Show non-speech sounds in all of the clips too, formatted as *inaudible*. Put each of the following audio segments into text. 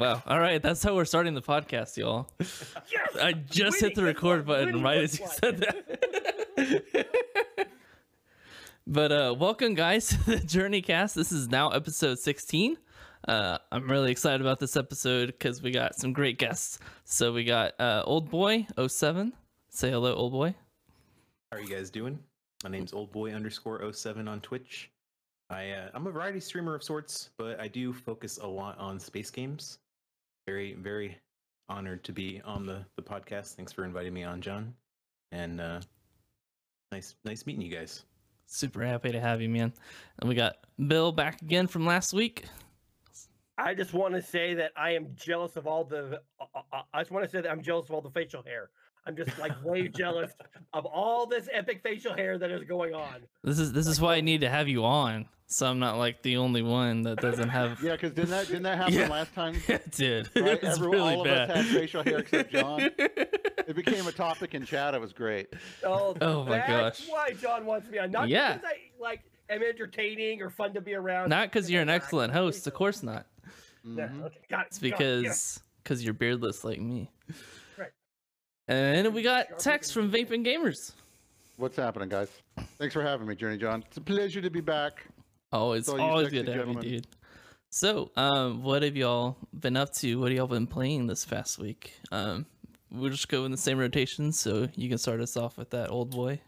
Wow. All right. That's how we're starting the podcast, y'all. Yes! I just hit the Winning, that's record button right as you like. said that. *laughs* but uh welcome guys *laughs* to the Journey Cast. This is now episode 16. Uh I'm really excited about this episode because we got some great guests. So we got uh Old Boy 07. Say hello, old boy. How are you guys doing? My name's Old Boy underscore 07 on Twitch. I uh, I'm a variety streamer of sorts, but I do focus a lot on space games. Very very honored to be on the the podcast. Thanks for inviting me on, John. And uh, nice nice meeting you guys. Super happy to have you, man. And we got Bill back again from last week. I just want to say that I am jealous of all the. Uh, uh, uh, I just want to say that I'm jealous of all the facial hair. I'm just like way jealous of all this epic facial hair that is going on. This is this is why I need to have you on, so I'm not like the only one that doesn't have. Yeah, because didn't that didn't that *laughs* happen Yeah. last time? *laughs* it did. Right? It Everyone, really all bad. of us had facial hair except *laughs* John. It became a topic in chat. It was great. Oh, Oh my that's gosh. why John wants me on. Not Yeah. because I like am entertaining or fun to be around. Not because you're an excellent host, of course not. Yeah, Mhm. okay, got it. It's got it, yeah. because because you're beardless like me. Right. And we got Tex from Vaping Gamers. What's happening, guys? Thanks for having me, Journey John. It's a pleasure to be back. Oh, it's always good to have you, dude. So, um, what have y'all been up to? What have y'all been playing this past week? Um, we'll just go in the same rotation, so you can start us off with that old boy.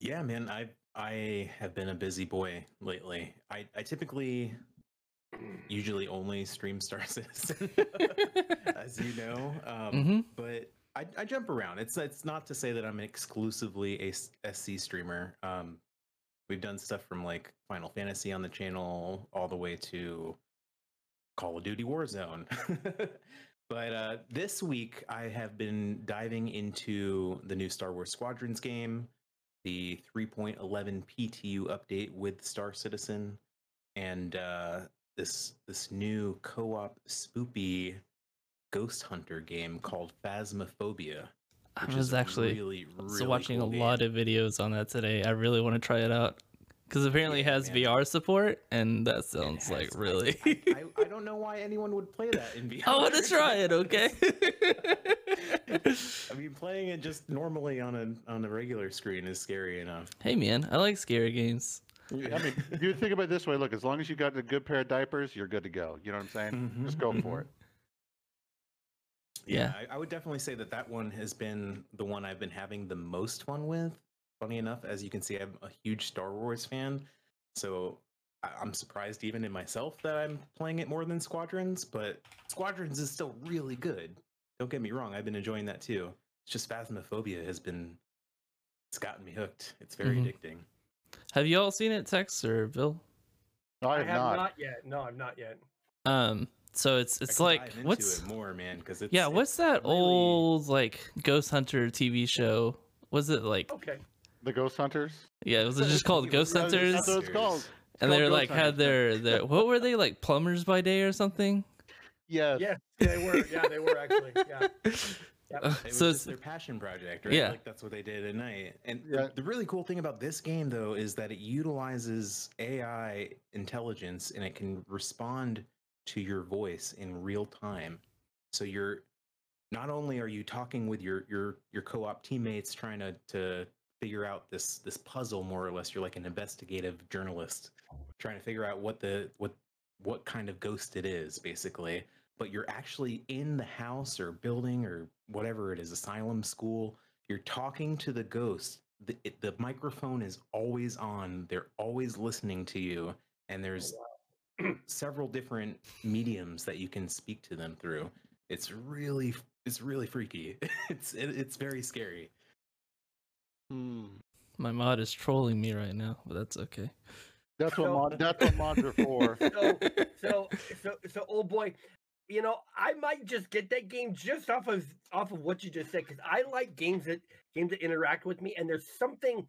Yeah, man, I I have been a busy boy lately. I I typically usually only stream Star Citizen, *laughs* as you know. Um, Mhm. But I, I jump around. It's it's not to say that I'm exclusively a SC streamer. Um, we've done stuff from like Final Fantasy on the channel all the way to Call of Duty Warzone. *laughs* but uh, this week I have been diving into the new Star Wars Squadrons game, the 3.11 PTU update with Star Citizen, and uh, this this new co-op spoopy ghost hunter game called Phasmophobia. I which was is actually really, was really watching cool a lot of videos on that today. I really want to try it out because apparently it has man. VR support, and that sounds has- like really. I, I, *laughs* I don't know why anyone would play that in VR. I want to try it. Okay. *laughs* I mean, playing it just normally on a on a regular screen is scary enough. hey man, I like scary games. I mean, you think about it this way. Look, as long as you got a good pair of diapers, you're good to go. You know what I'm saying? Just go for mhm. it. Yeah, I, I would definitely say that that one has been the one I've been having the most fun with. Funny enough, as you can see, I'm a huge Star Wars fan, so I, I'm surprised even in myself that I'm playing it more than Squadrons. But Squadrons is still really good. Don't get me wrong; I've been enjoying that too. It's just Phasmophobia has been it's gotten me hooked. It's very Mhm. addicting. Have you all seen it, Tex or Bill? No, I I have, have not. not. yet. No, I'm not yet. Um, so it's it's like dive into what's it more, man? Because yeah, it's what's that really- old like Ghost Hunter TV show? Was it like Okay. The Ghost Hunters. yeah? It was it just called Ghost Hunters? That's what it's called. And they were like had Hunters, yeah. their their what were they like plumbers by day or something? yeah Yeah, they were. Yeah, they were actually. Yeah. *laughs* Yep. Uh, It was so it's their passion project, right? Yeah. Like that's what they did at night. And Yeah. the, the really cool thing about this game though is that it utilizes AI intelligence and it can respond to your voice in real time. So you're not only are you talking with your your your co-op teammates trying to to figure out this this puzzle more or less, you're like an investigative journalist trying to figure out what the what what kind of ghost it is basically but you're actually in the house or building or whatever it is, asylum, school. You're talking to the ghost. The, it, the microphone is always on. They're always listening to you, and there's *clears throat* several different mediums that you can speak to them through. It's really, it's really freaky. *laughs* it's it, it's very scary. Hmm. my mod is trolling me right now, but that's okay. That's what So- mod, that's what mods are for. *laughs* So, so, so, so, old boy, you know, I might just get that game just off of off of what you just said because I like games that games that interact with me, and there's something.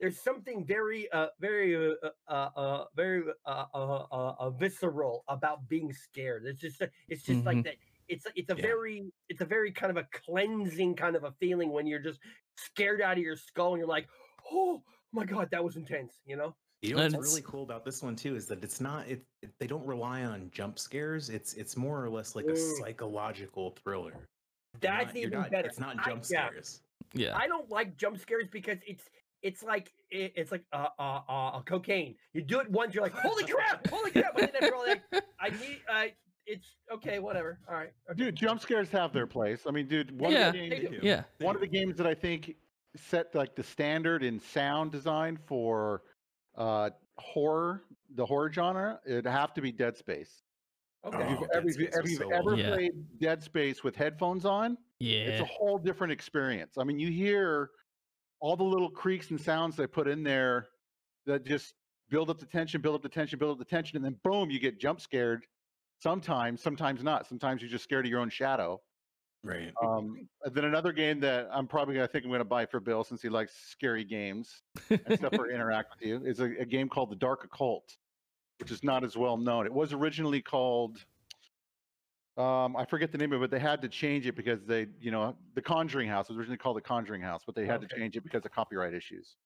There's something very, uh, very, uh, uh, uh, very, uh, uh, uh, uh, visceral about being scared. It's just, it's just like Mhm. that. It's, it's a Yeah. very, it's a very kind of a cleansing kind of a feeling when you're just scared out of your skull and you're like, oh my god, that was intense. You know? You know what's And really cool about this one too is that it's not it, it they don't rely on jump scares. It's it's more or less like a Mm. psychological thriller. That's not- even not- better. It's not I- jump yeah. scares. Yeah. I don't like jump scares because it's it's like it, it's like uh, uh, uh, cocaine. You do it once, you're like, holy *laughs* crap, holy crap! And then after all that, I need, uh, it's okay, whatever. All right, okay. Dude, jump scares have their place. I mean, dude, one Yeah, of the games, they do. Yeah. one of the games that I think set like the standard in sound design for uh horror, the horror genre, it'd have to be Dead Space. Okay. If Oh, you've, ever, if you- Space if you've so ever well Yeah. played Dead Space with headphones on, yeah, it's a whole different experience. I mean, you hear all the little creaks and sounds they put in there that just build up the tension, build up the tension, build up the tension, and then boom, you get jump scared. Sometimes, sometimes not. Sometimes you're just scared of your own shadow. Right. Um, then another game that I'm probably gonna think I'm gonna buy for Bill since he likes scary games and stuff *laughs* for interact with you is a, a game called The Dark Occult, which is not as well known. It was originally called um, I forget the name of it. But they had to change it because they, you know, The Conjuring House was originally called The Conjuring House, but they had to change it because of copyright issues.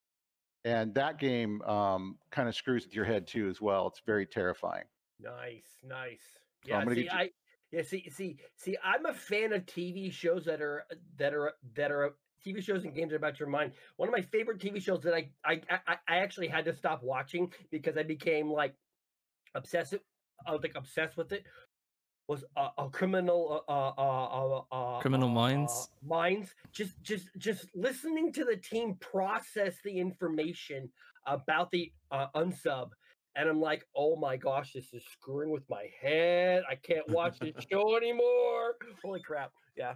And that game um, kind of screws with your head too, as well. It's very terrifying. Nice, nice. Yeah, see, you- I yeah, see, see, see, I'm a fan of TV shows that are that are that are TV shows and games about your mind. One of my favorite TV shows that I I I, I actually had to stop watching because I became like obsessive. I was like obsessed with it. Was a, a criminal uh, uh, uh, uh, Criminal uh, Minds? uh, minds just just just listening to the team process the information about the uh, unsub and I'm like, oh my gosh, this is screwing with my head. I can't watch this *laughs* show anymore. Holy crap. Yeah.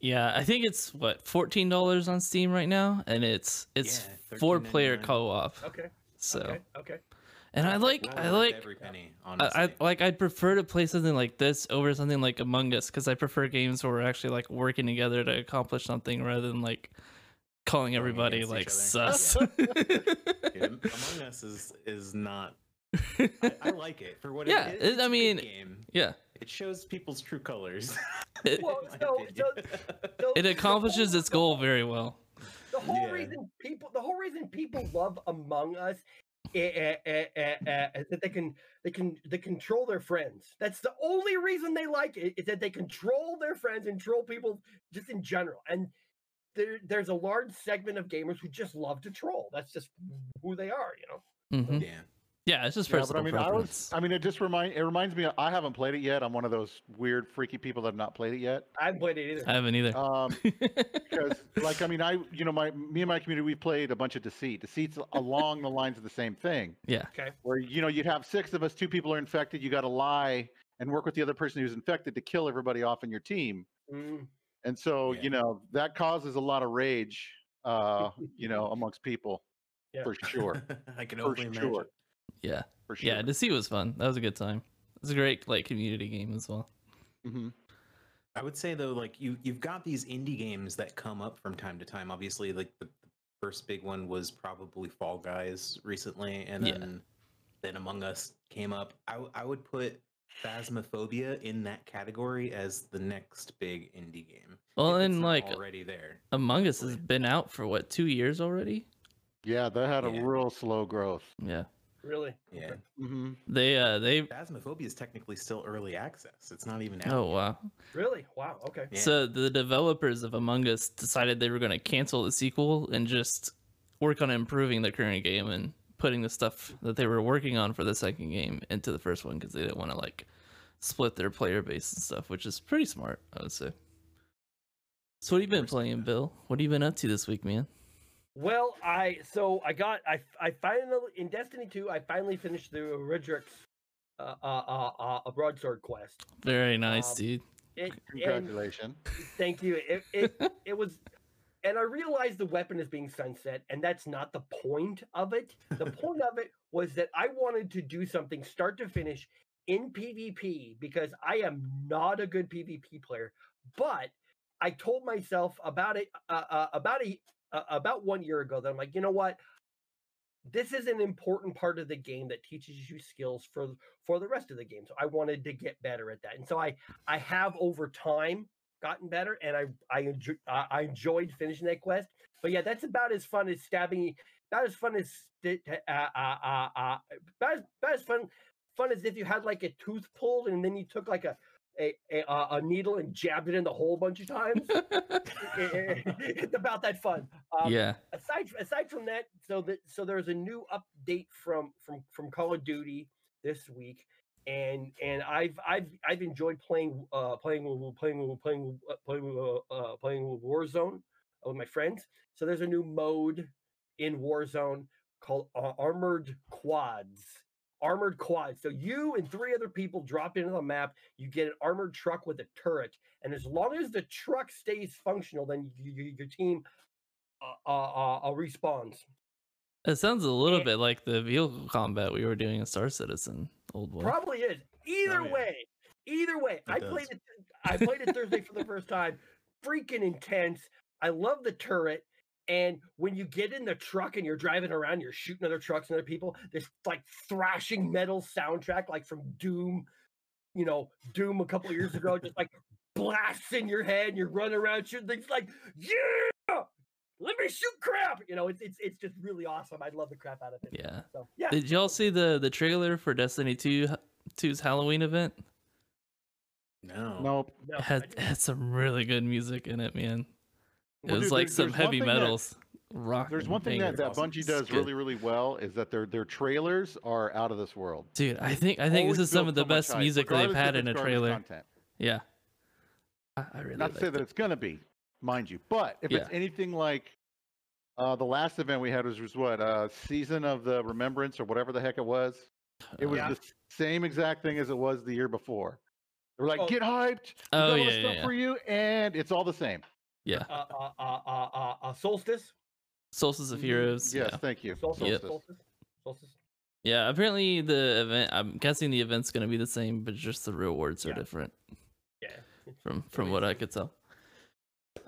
Yeah, I think it's what fourteen dollars on Steam right now, and it's it's Yeah, four player co-op. Okay. So, Okay. Okay. And I like I like every penny. I, Honestly. I like I'd prefer to play something like this over something like Among Us because I prefer games where we're actually like working together to accomplish something rather than like calling everybody like sus. Yeah, *laughs* Among Us is is not. *laughs* I, I like it for what Yeah, it it- is. It's I a good mean, game. yeah, it shows people's true colors. *laughs* it, Well, in my so- it accomplishes its goal very well. The whole Yeah. reason people, the whole reason people love Among Us, eh, eh, eh, eh, eh, that they can, they can, they control their friends. That's the only reason they like it. Is that they control their friends and troll people just in general. And there, there's a large segment of gamers who just love to troll. That's just who they are. You know. Mm-hmm. yeah. Yeah, it's just Yeah, but I mean, I preference. was, I mean, it just remind, it reminds me. I haven't played it yet. I'm one of those weird, freaky people that have not played it yet. I haven't played it either. I haven't either. Um, *laughs* because like I mean I you know my me and my community we played a bunch of deceit. Deceit's along the lines of the same thing. yeah, okay. Where you know you'd have six of us, two people are infected, you got to lie and work with the other person who's infected to kill everybody off in your team. Mm, And so Yeah. you know that causes a lot of rage, uh, you know, amongst people Yeah. for sure, *laughs* I can for only imagine. sure, yeah, for sure. yeah. Deceit was fun. That was a good time. It's a great like community game as well. hmm I would say though, like you you've got these indie games that come up from time to time. Obviously, like the, the first big one was probably Fall Guys recently, and Yeah. then then Among Us came up. I I would put Phasmophobia in that category as the next big indie game. Well, and like already there. Among Us has been out for what two years already? Yeah, that had Yeah. a real slow growth. Yeah, really? Yeah, Okay. hmm they uh they. Phasmophobia is technically still early access. It's not even out. Oh yet. wow. Really? Wow. Okay. Yeah. So the developers of Among Us decided they were going to cancel the sequel and just work on improving the current game and putting the stuff that they were working on for the second game into the first one because they didn't want to like split their player base and stuff, which is pretty smart, I would say. So what have you been playing. Bill? What have you been up to this week, man? Well, I so I got I I finally in Destiny 2 I finally finished the Redrix uh, uh, uh, uh, a broadsword quest. Very nice, Um, dude. It, and Congratulations. thank you. It, it *laughs* it was, and I realized the weapon is being sunset, and that's not the point of it. The *laughs* point of it was that I wanted to do something start to finish in PvP because I am not a good PvP player. But I told myself about it uh, uh, about a uh, about one year ago that I'm like, you know what? This is an important part of the game that teaches you skills for for the rest of the game. So I wanted to get better at that, and so I I have over time gotten better, and I I enjoy, I enjoyed finishing that quest. But yeah, that's about as fun as stabbing about as fun as uh, uh, uh, uh, about, as, about as fun fun as if you had like a tooth pulled and then you took like a a, a, a needle and jabbed it in the hole a bunch of times. *laughs* it's about that fun. Um, yeah. aside aside from that, so that so there's a new update from from from Call of Duty this week, and and I've I've I've enjoyed playing uh playing with- playing with- playing with- uh, playing with, uh, uh, playing Warzone with my friends. So there's a new mode in Warzone called uh, Armored Quads. Armored quads. So you and three other people drop into the map. You get an armored truck with a turret, and as long as the truck stays functional, then you, you, your team uh, uh, uh, uh, respawns. It sounds a little Yeah. bit like the vehicle combat we were doing in Star Citizen, old boy. Probably is. Either Oh, yeah. way, either way, I does. played it. I played it Thursday for the first time. Freaking intense. I love the turret. And when you get in the truck and you're driving around, you're shooting other trucks and other people. This like thrashing metal soundtrack, like from Doom, you know, Doom a couple years ago, just like blasts in your head. And you're running around shooting things like, yeah, let me shoot crap. You know, it's it's it's just really awesome. I'd love the crap out of it. Yeah. So yeah, Did y'all see the the trailer for Destiny 2 2's Halloween event? No. Nope. no, It had, had some really good music in it, man. It Well, was dude, like some heavy that- metals. rock. There's one thing that, that. Bungie It's does good. really, really well is that their their trailers are out of this world. Dude, I think I think this is some of the so best music they've had in a trailer. Content. Yeah. I, I really Not to say liked that it's gonna be, mind you, but if it's anything like uh, the last event we had was, was what uh, season of the Remembrance or whatever the heck it was. It was Yeah. the same exact thing as it was the year before. They were like, Oh. "Get hyped! We Oh, got all yeah, this yeah, stuff yeah. for you," and it's all the same. Yeah. uh, uh, uh, uh, uh, uh, solstice. Solstice of Mhm. Heroes. Yes, Yeah. thank you. Solstice. Yep. Solstice. Solstice. Yeah, apparently the event I'm guessing the event's gonna be the same, but just the rewards are Yeah. different Yeah. from *laughs* from what I could tell.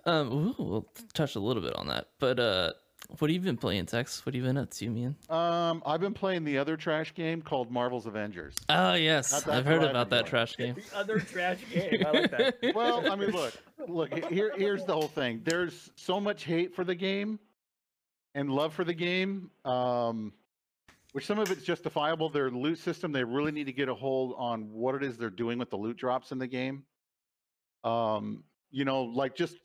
Um ooh, we'll touch a little bit on that. But uh what have you been playing, Tex? What have you been up to, man? Um, I've been playing the other trash game called Marvel's Avengers. Oh yes, I've heard what I've about that playing. trash game. The other trash game. I like that. *laughs* Well, I mean, look, look. Here, here's the whole thing. There's so much hate for the game, and love for the game. Um, which some of it's justifiable. Their loot system, they really need to get a hold on what it is they're doing with the loot drops in the game. Um, you know, like just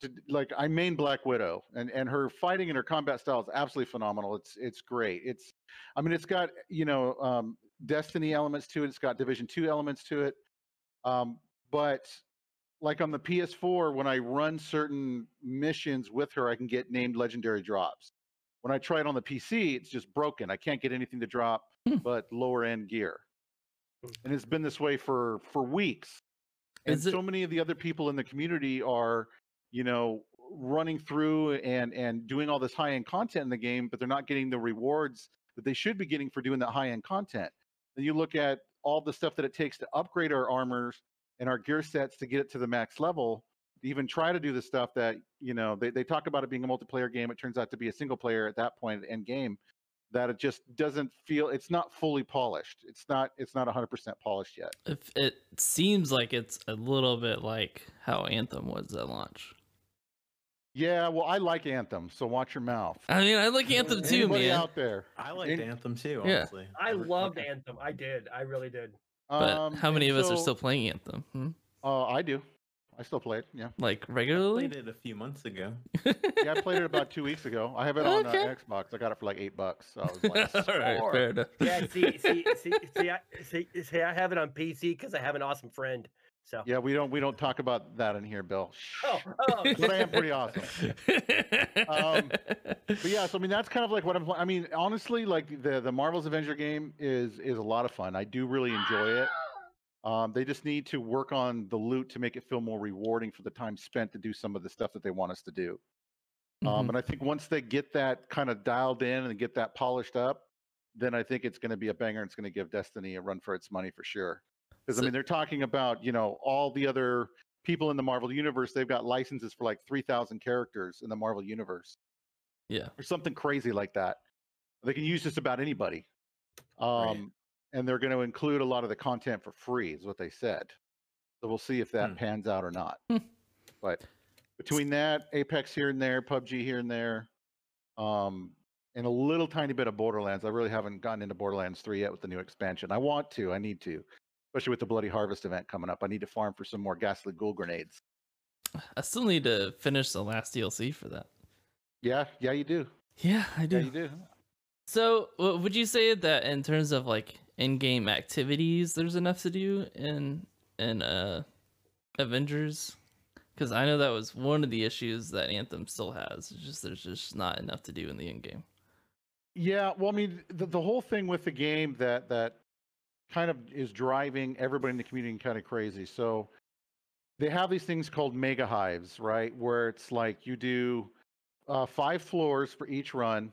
to, to, like I main Black Widow, and and her fighting and her combat style is absolutely phenomenal. It's it's great. It's, I mean, it's got you know um, Destiny elements to it. It's got Division Two elements to it. Um, but like on the PS4, when I run certain missions with her, I can get named legendary drops. When I try it on the PC, it's just broken. I can't get anything to drop Hmm. but lower end gear. Hmm. And it's been this way for for weeks. And it- so many of the other people in the community are, you know, running through and and doing all this high end content in the game, but they're not getting the rewards that they should be getting for doing that high end content. And you look at all the stuff that it takes to upgrade our armors and our gear sets to get it to the max level to even try to do the stuff that you know they, they talk about it being a multiplayer game it turns out to be a single player at that point end game that it just doesn't feel it's not fully polished it's not it's not 100% polished yet If it seems like it's a little bit like how Anthem was at launch. Yeah well i like anthem so watch your mouth I mean, I like Anthem too, Anybody man. out there I liked Any- Anthem too, Yeah. honestly. I re- loved okay. Anthem. I did. I really did. But Um, how many of and us are still playing Anthem? Hmm? uh, i do i still play it yeah Like I regularly? played it a few months ago. *laughs* yeah i played it about two weeks ago i have it on Okay. uh, xbox i got it for like eight bucks so i was *laughs* like All right, fair enough. Yeah. See, see, see, see, I, see, see, I have it on PC because I have an awesome friend. So. yeah we don't we don't talk about that in here bill Oh, oh. but i am pretty awesome Um, but yeah, so I mean that's kind of like what I'm. I mean, honestly, like the the Marvel's Avenger game is is a lot of fun. I do really enjoy it. Um, they just need to work on the loot to make it feel more rewarding for the time spent to do some of the stuff that they want us to do. Um, Mhm. and I think once they get that kind of dialed in and get that polished up, then I think it's going to be a banger. and It's going to give Destiny a run for its money for sure. Because I mean, they're talking about you know all the other people in the Marvel universe. They've got licenses for like three thousand characters in the Marvel universe yeah. or something crazy like that. They can use just about anybody. Um, Right. And they're going to include a lot of the content for free, is what they said. So we'll see if that Hmm. pans out or not. Hmm. but between that, Apex here and there, PUBG here and there, um, and a little tiny bit of Borderlands. I really haven't gotten into Borderlands 3 yet with the new expansion. I want to, I need to, especially with the Bloody Harvest event coming up. I need to farm for some more Ghastly Ghoul grenades. *sighs* I still need to finish the last DLC for that. Yeah, yeah, you do. Yeah, I do. Yeah, you do. So, would you say that in terms of like in-game activities, there's enough to do in in uh Avengers? Because I know that was one of the issues that Anthem still has. It's just there's just not enough to do in the in-game. Yeah, well, I mean, the, the whole thing with the game that that kind of is driving everybody in the community kind of crazy. So they have these things called mega hives, right? Where it's like you do uh, five floors for each run,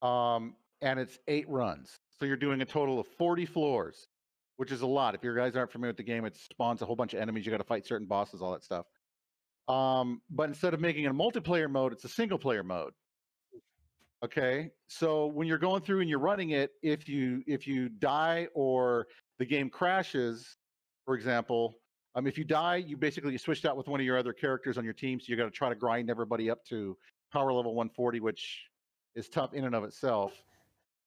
um, and it's eight runs. So you're doing a total of 40 floors, which is a lot. If you guys aren't familiar with the game, it spawns a whole bunch of enemies. You got to fight certain bosses, all that stuff. Um, but instead of making it a multiplayer mode, it's a single player mode. Okay, so when you're going through and you're running it, if you if you die or the game crashes, for example, um, if you die, you basically switched out with one of your other characters on your team, so you got to try to grind everybody up to power level 140, which is tough in and of itself.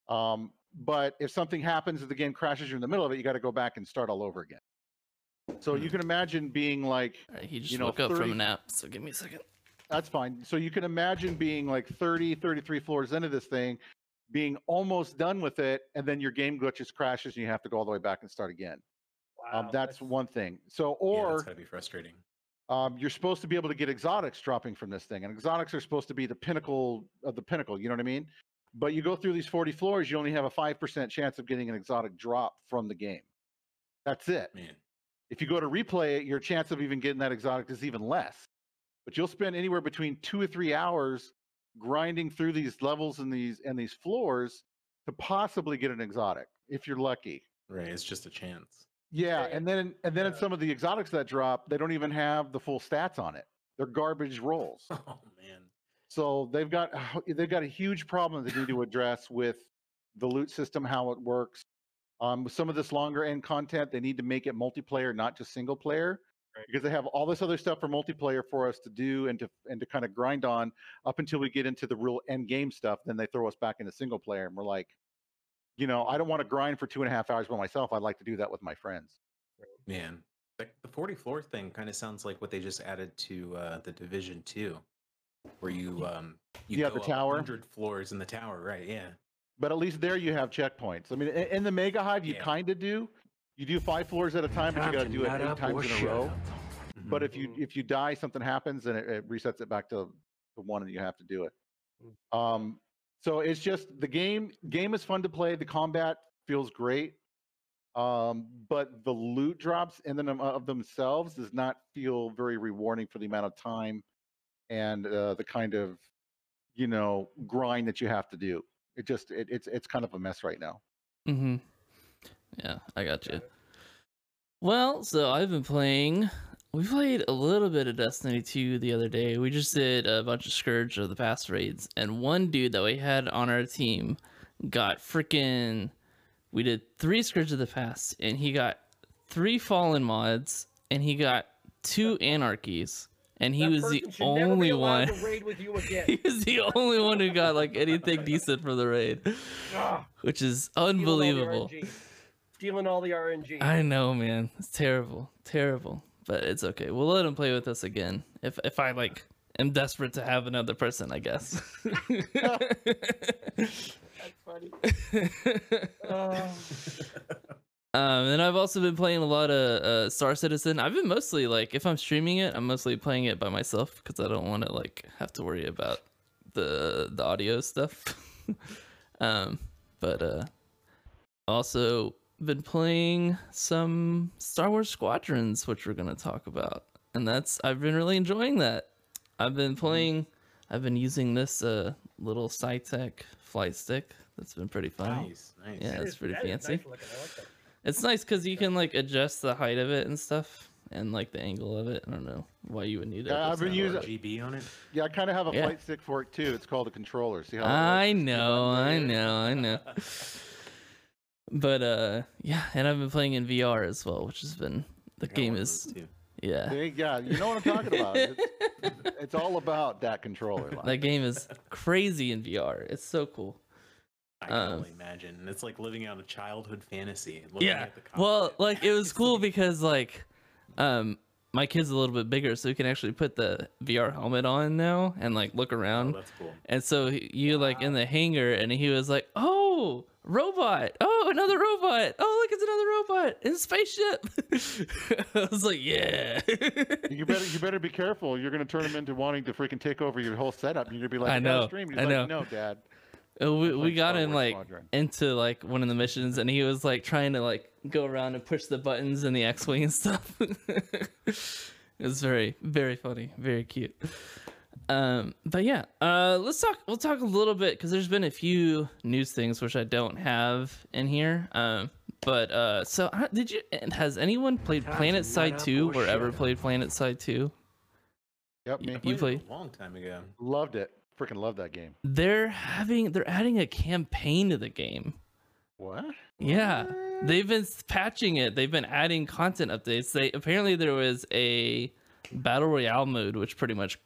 Um, but if something happens and the game crashes you're in the middle of it, you got to go back and start all over again. So you can imagine being like right, he just You know, woke up from a nap, so give me a second. That's fine. So you can imagine being like 30, 33 floors into this thing, being almost done with it, and then your game glitches, crashes, and you have to go all the way back and start again. um, Wow, that's, one thing. So, yeah, or that's gotta be frustrating. um, you're supposed to be able to get exotics dropping from this thing, and exotics are supposed to be the pinnacle of the pinnacle. You know what I mean? But you go through these 40 floors, you only have a 5% chance of getting an exotic drop from the game. That's it. Man. If you go to replay it, your chance of even getting that exotic is even less. But you'll spend anywhere between two or three hours grinding through these levels and these and these floors to possibly get an exotic if you're lucky. Right. It's just a chance. Yeah, Yeah, and then and then in some of the exotics that drop, they don't even have the full stats on it. They're garbage rolls. *laughs* Oh man. So they've got they've got a huge problem they need to address with the loot system, how it works. Um, some of this longer end content, they need to make it multiplayer, not just single player, Right. because they have all this other stuff for multiplayer for us to do and to and to kind of grind on up until we get into the real end game stuff. Then they throw us back into single player, and we're like, you know, I don't want to grind for two and a half hours by myself. I'd like to do that with my friends. Man. Like the 40 floor thing kind of sounds like what they just added to uh, the Division 2, where you um you Yeah, the tower. 100 floors in the tower, right? Yeah. But at least there you have checkpoints. I mean, in, in the Mega Hive, you Yeah. kind of do. You do five floors at a time, but you got to do it eight times in a row. But if you if you die, something happens and it, it resets it back to the one, and you have to do it. Um, so it's just the game. Game is fun to play. The combat feels great, um, but the loot drops in them of themselves does not feel very rewarding for the amount of time and uh, the kind of you know grind that you have to do. It just it, it's it's kind of a mess right now. Mm-hmm. Yeah, I got you. Well, so I've been playing. We played a little bit of Destiny 2 the other day. We just did a bunch of Scourge of the past raids, and one dude that we had on our team got freaking. We did three Scourge of the past, and he got three Fallen mods, and he got two *laughs* Anarchies, and he That was the person should never be only one. Raid with you *laughs* again. he was the only one who got like anything *laughs* decent for the raid, which is stealing all the unbelievable. RNG. Stealing all the RNG. I know, man. It's terrible, terrible. But it's okay. We'll let him play with us again. If if I like am desperate to have another person, I guess. *laughs* That's funny. Oh, *laughs* um, and I've also been playing a lot of uh, Star Citizen. I've been mostly like, if I'm streaming it, I'm mostly playing it by myself because I don't want to like have to worry about the the audio stuff. *laughs* um, but uh, also been playing some Star Wars Squadrons, which we're gonna talk about, and that's I've been really enjoying that. I've been playing. I've been using this uh little Saitek flight stick. That's been pretty fun. Nice, nice. Yeah, that it's is- pretty fancy. nice. I like that. It's nice because you can like adjust the height of it and stuff, and like the angle of it. I don't know why you would need it. Yeah, I've been using- hard. GB on it. Yeah, I kind of have a Yeah. flight stick for it too. It's called a controller. See how? that I know, I know, I *laughs* know. But uh, yeah, and I've been playing in VR as well, which has been the I game is. Yeah. They- yeah, you know what I'm talking about. *laughs* It's, it's all about that controller. line. That game is crazy in VR. It's so cool. I can Um, only imagine. It's like living out a childhood fantasy. Yeah. at the Well, like it was *laughs* cool because like um my kid's a little bit bigger so he can actually put the VR helmet on now and like look Oh, around. that's cool. And so he- you like in the hangar, and he was like, "Oh, robot! Oh, another robot! Oh, look, it's another robot in a spaceship!" *laughs* I was like, "Yeah." You better you better be careful. You're gonna turn him into wanting to freaking take over your whole setup. You're gonna be like, I I, know, stream. He's I like, know. no, Dad. We, we got Star him Wars like Squadron. into like one of the missions, and he was like trying to like go around and push the buttons in the X-wing and stuff. *laughs* it was very very funny, very cute. Um, but yeah, uh, let's talk. We'll talk a little bit because there's been a few news things which I don't have in here. Um, but uh, so uh, did you? Has anyone played Time Planet Side Two or or ever played Planet Side Two? Yep, me. You Played played- a long time ago. Loved it. Freaking love that game. They're having they're adding a campaign to the game. What? Yeah, they've been patching it. They've been adding content updates. They apparently there was a battle royale mode which pretty much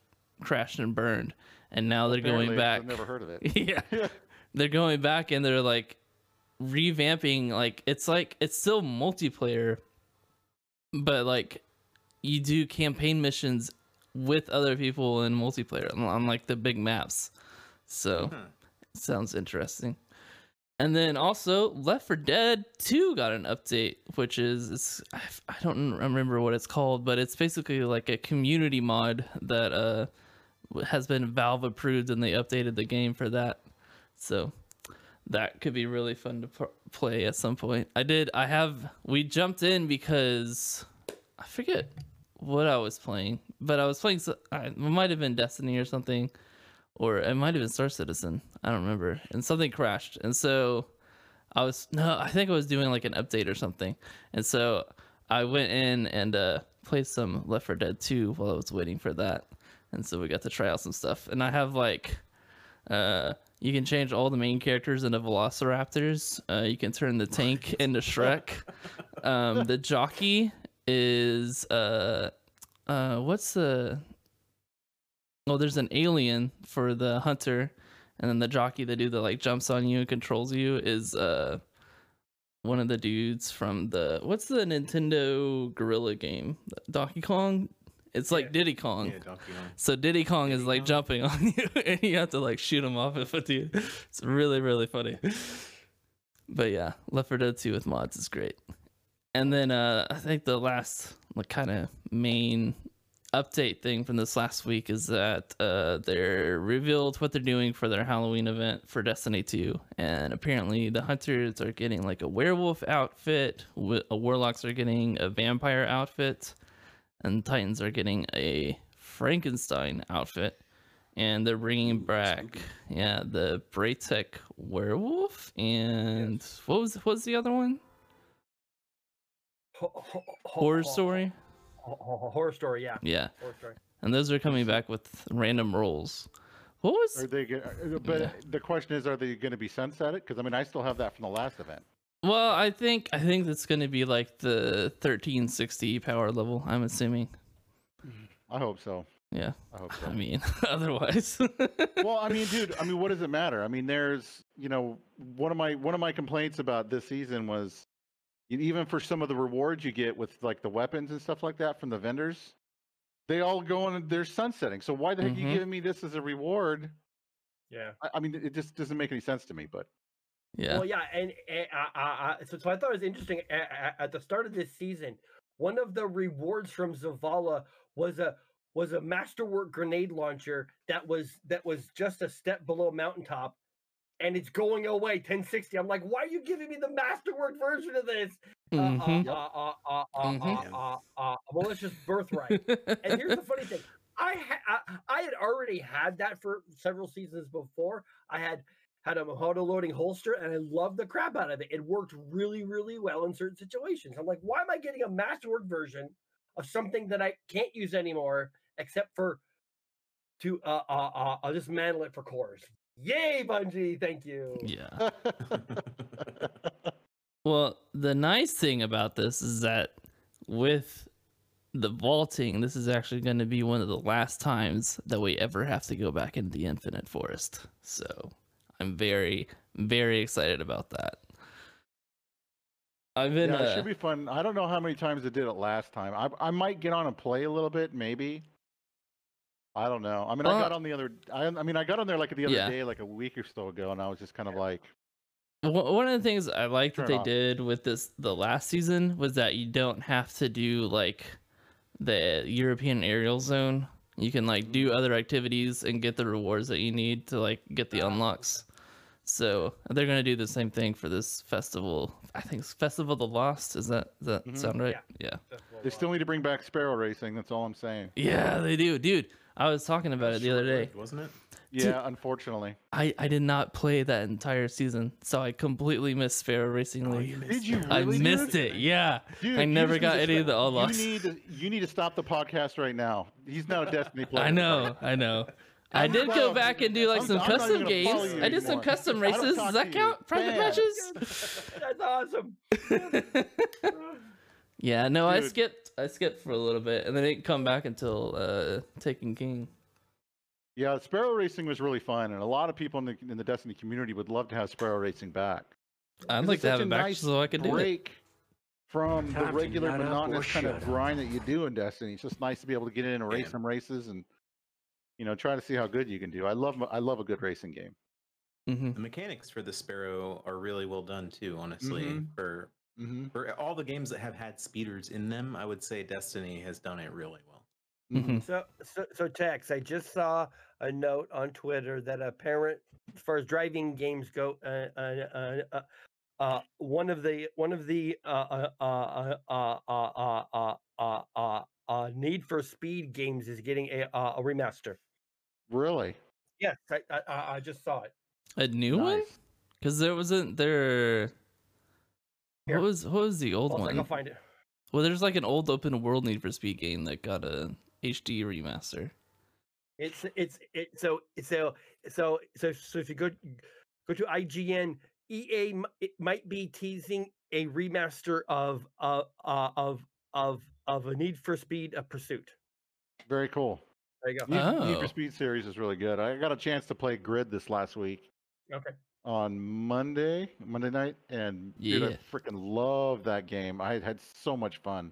crashed and burned, and now they're Apparently, going back. I've never heard of it. *laughs* yeah, *laughs* they're going back and they're like revamping. Like it's like it's still multiplayer, but like you do campaign missions with other people in multiplayer on, on like the big maps. So Huh. sounds interesting. And then also Left 4 Dead 2 got an update, which is I I don't remember what it's called, but it's basically like a community mod that uh has been Valve approved, and they updated the game for that. So that could be really fun to play at some point. I did. I have. We jumped in because I forget what I was playing, but I was playing. I- It might have been Destiny or something, or it might have been Star Citizen. I don't remember. And something crashed, and so I was *laughs* no. I think I was doing like an update or something, and so I went in and uh, played some Left 4 Dead 2 while I was waiting for that, and so we got to try out some stuff. And I have like, uh, you can change all the main characters into Velociraptors. Uh, you can turn the tank into Shrek. *laughs* Um, the jockey is uh, uh, what's the? Oh, there's an alien for the hunter, and then the jockey, the dude that like jumps on you and controls you, is uh one of the dudes from the what's the Nintendo Gorilla game? Donkey Kong? It's like Yeah. Diddy Kong. Yeah, Donkey Kong. So Diddy Kong is Diddy like Kong? jumping on *laughs* you and you have to like shoot him off with *laughs* you. It's really, really funny. But yeah, Left 4 Dead 2 with mods is great. And then uh I think the last like kind of main update thing from this last week is that uh they're revealed what they're doing for their Halloween event for Destiny 2 and apparently the hunters are getting like a werewolf outfit, uh, warlocks are getting a vampire outfit and Titans are getting a Frankenstein outfit, and they're bringing back yeah the Braytech werewolf and what was what was the other one? Ho- ho- ho- Horror story. Ho- ho- ho- Horror story, yeah. Yeah, Horror story. and those are coming back with random rolls. What was? Are they? uh, But Yeah. the question is, are they going to be sunsetted? Because I mean, I still have that from the last event. Well, I think I think that's going to be like the 1360 power level. I'm assuming. I hope so. Yeah, I hope so. I mean, *laughs* otherwise. *laughs* well, I mean, dude, I mean, what does it matter? I mean, there's, you know, one of my one of my complaints about this season was even for some of the rewards you get with like the weapons and stuff like that from the vendors, they all go on they're sunsetting. So why the heck are Mhm. you giving me this as a reward? Yeah. I, I mean, it just doesn't make any sense to me. But yeah. Well, yeah, and, and uh, uh, uh, so, so I thought it was interesting at, at the start of this season. One of the rewards from Zavala was a was a masterwork grenade launcher that was that was just a step below mountaintop, and it's going away 1060. I'm like, why are you giving me the masterwork version of this? Uh, Mhm. uh, uh, uh, uh, uh, Mhm. uh, uh, uh, Militia's birthright. and here's the funny thing I, ha- I I had already had that for several seasons before. I had had a auto loading holster, and I loved the crap out of it. It worked really, really well in certain situations. I'm like, why am I getting a masterwork version of something that I can't use anymore, except for to uh uh, uh I'll just mantle it for cores. Yay, Bungie! Thank you. yeah. *laughs* *laughs* Well, the nice thing about this is that with the vaulting, this is actually going to be one of the last times that we ever have to go back into the Infinite Forest. So I'm very, very excited about that. I've been. yeah, uh, it should be fun. I don't know how many times it did it last time. I I might get on and play a little bit, maybe. I don't know. I mean, I got on the other. I, I mean, I got on there like the other Yeah. day, like a week or so ago, and I was just kind of like, One one of the things I like that they off. did with this the last season was that you don't have to do like the European aerial zone. You can like Mm-hmm. do other activities and get the rewards that you need to like get the unlocks. So they're gonna do the same thing for this festival. I think it's Festival of the Lost. Is that does that Mhm. sound right? Yeah. they still need to bring back sparrow racing. That's all I'm saying. Yeah, they do, dude. I was talking about it the other day. Wasn't it? Yeah, unfortunately. I I did not play that entire season, so I completely missed Sparrow Racing Oh, League. you Did you it. I missed dude? it. Yeah. Dude, I never got to any of the stop- unlocks. You need to, you need to stop the podcast right now. He's not a Destiny *laughs* player. I know, I know. I did go back and do like I'm- some I'm custom games. I did some custom races. Does that count? Private matches? *laughs* That's awesome. *laughs* yeah, no, I skipped. I skipped for a little bit, and then it didn't come back until uh Taken King. Yeah, Sparrow Racing was really fun, and a lot of people in the in the Destiny community would love to have Sparrow Racing back. I'd like to have a it back nice so I could do it. break from the Time to regular nut up or monotonous kind of shut up. grind that you do in Destiny. It's just nice to be able to get in and race Yeah. some races and you know try to see how good you can do. I love I love a good racing game. hmm The mechanics for the Sparrow are really well done too. Honestly, Mhm. for Mm-hmm. For all the games that have had speeders in them, I would say Destiny has done it really well. Mm-hmm. So, so, so, Tex, I just saw a note on Twitter that a parent, as far as driving games go, uh, uh, uh, uh, one of the one of the Need for Speed games is getting a, a remaster. Really? Yes, I, I, I just saw it. A new nice. one? Because there wasn't there here. What was what was the old I'll, one? I'll find it. Well, there's like an old open world Need for Speed game that got a HD remaster. It's it's it so so so so so if you go go to IGN, EA it might be teasing a remaster of uh, uh of of of a Need for Speed uh, Pursuit. Very cool. There you go. Need, Need Oh. for Speed series is really good. I got a chance to play Grid this last week Okay. On Monday, Monday night, and dude, Yeah. I freaking love that game. I had so much fun.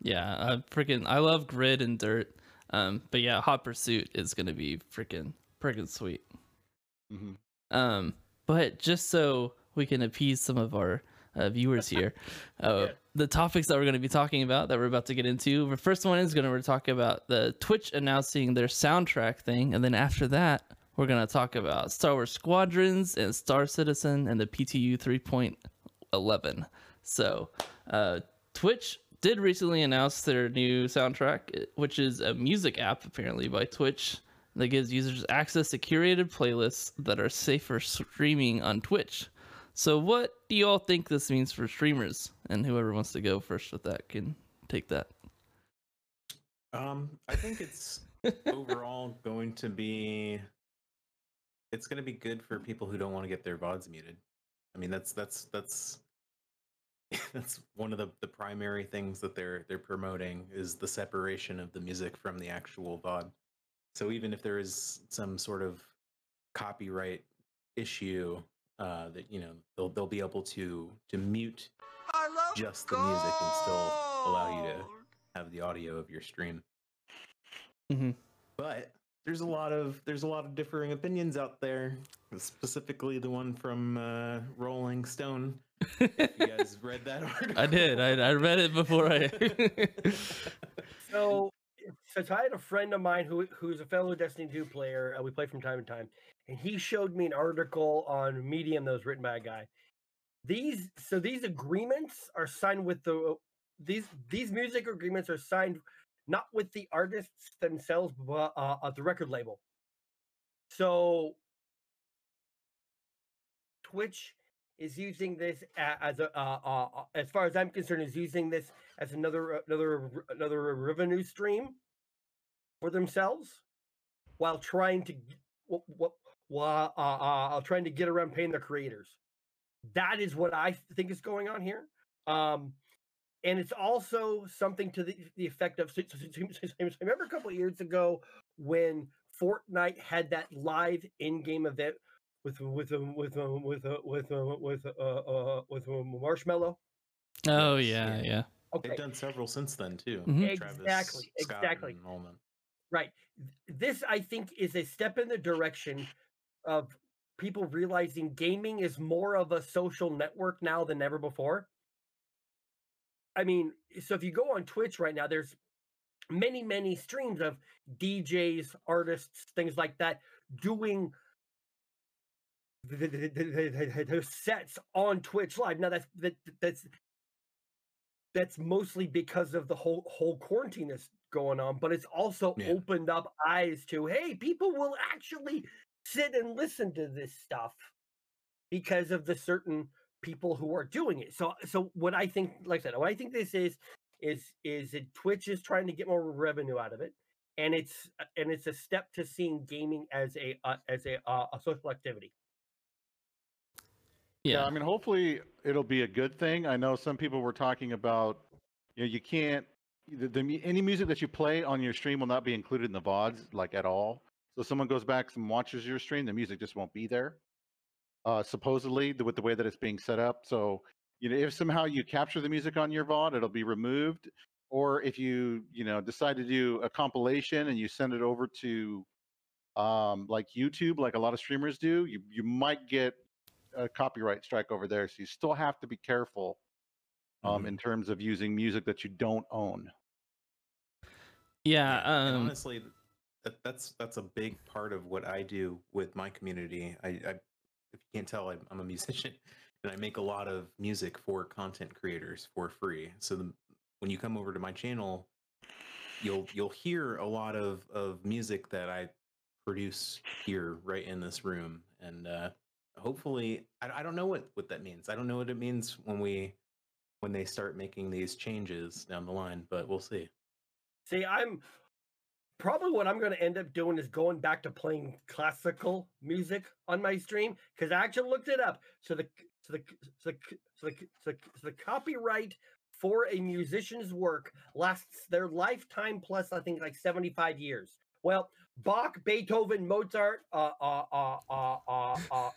Yeah, I freaking I love grid and dirt. Um, but yeah, Hot Pursuit is gonna be freaking freaking sweet. hmm Um, but just so we can appease some of our uh, viewers here, *laughs* uh, Yeah. the topics that we're to be talking about that we're about to get into. The first one is to we're talking about the Twitch announcing their soundtrack thing, and then after that, we're going to talk about Star Wars Squadrons and Star Citizen and the PTU 3.11. So, uh, Twitch did recently announce their new soundtrack, which is a music app apparently by Twitch that gives users access to curated playlists that are safe for streaming on Twitch. So, what do you all think this means for streamers? And whoever wants to go first with that can take that. Um, I think it's *laughs* overall going to be it's going to be good for people who don't want to get their vods muted. I mean, that's that's that's *laughs* that's one of the the primary things that they're they're promoting is the separation of the music from the actual vod. So even if there is some sort of copyright issue, uh, that you know they'll they'll be able to to mute I love just the music and still allow you to have the audio of your stream. Mhm. But there's a lot of there's a lot of differing opinions out there. Specifically, the one from uh, Rolling Stone. If you guys *laughs* read that article, I did. I, I read it before I. *laughs* So, so I had a friend of mine who who's a fellow Destiny 2 player. Uh, we play from time to time, and he showed me an article on Medium that was written by a guy. These so these agreements are signed with the these these music agreements are signed not with the artists themselves, but uh, uh, the record label. So Twitch is using this as a, uh, uh, uh, as far as I'm concerned, is using this as another another another revenue stream for themselves, while trying to while uh, uh, uh, trying to get around paying their creators. That is what I think is going on here. Um, and it's also something to the, the effect of. So, so- so- so- so- so remember a couple of years ago when Fortnite had that live in-game event with with um, with um, with uh, with uh, with uh, uh, with uh, Marshmello. Oh yeah, yeah. yeah. Okay, They've done several since then too. Mhm. Travis Exactly, Scott exactly. and all them. right. This I think is a step in the direction of people realizing gaming is more of a social network now than ever before. I mean, so if you go on Twitch right now, there's many, many streams of DJs, artists, things like that, doing th- th- th- th- th- th- th- sets on Twitch live. Now that's that, that's that's mostly because of the whole whole quarantine that's going on, but it's also Yeah. opened up eyes to hey, people will actually sit and listen to this stuff because of the certain people who are doing it. So so what I think, like I said, what I think this is is is that Twitch is trying to get more revenue out of it, and it's uh, and it's a step to seeing gaming as a uh, as a uh, a social activity. Yeah. I mean, hopefully it'll be a good thing. I know some people were talking about, you know, you can't the, the any music that you play on your stream will not be included in the VODs like at all. So if someone goes back and watches your stream, the music just won't be there. Uh, supposedly, with the way that it's being set up. So, you know, if somehow you capture the music on your VOD, it'll be removed. Or if you, you know, decide to do a compilation and you send it over to, um, like YouTube, like a lot of streamers do, you you might get a copyright strike over there. So you still have to be careful um, Mhm. in terms of using music that you don't own. yeah. Um. honestly, that, that's that's a big part of what I do with my community. I, I if you can't tell, I'm, I'm a musician, *laughs* and I make a lot of music for content creators for free. So the, when you come over to my channel, you'll you'll hear a lot of of music that I produce here right in this room, and uh, hopefully, I, I don't know what what that means. I don't know what it means when we when they start making these changes down the line, but we'll see. See, I'm probably what I'm going to end up doing is going back to playing classical music on my stream because I actually looked it up. So the so the so the, so the, so the, copyright for a musician's work lasts their lifetime plus I think like 75 years. Well, Bach, Beethoven, Mozart, uh uh uh uh uh uh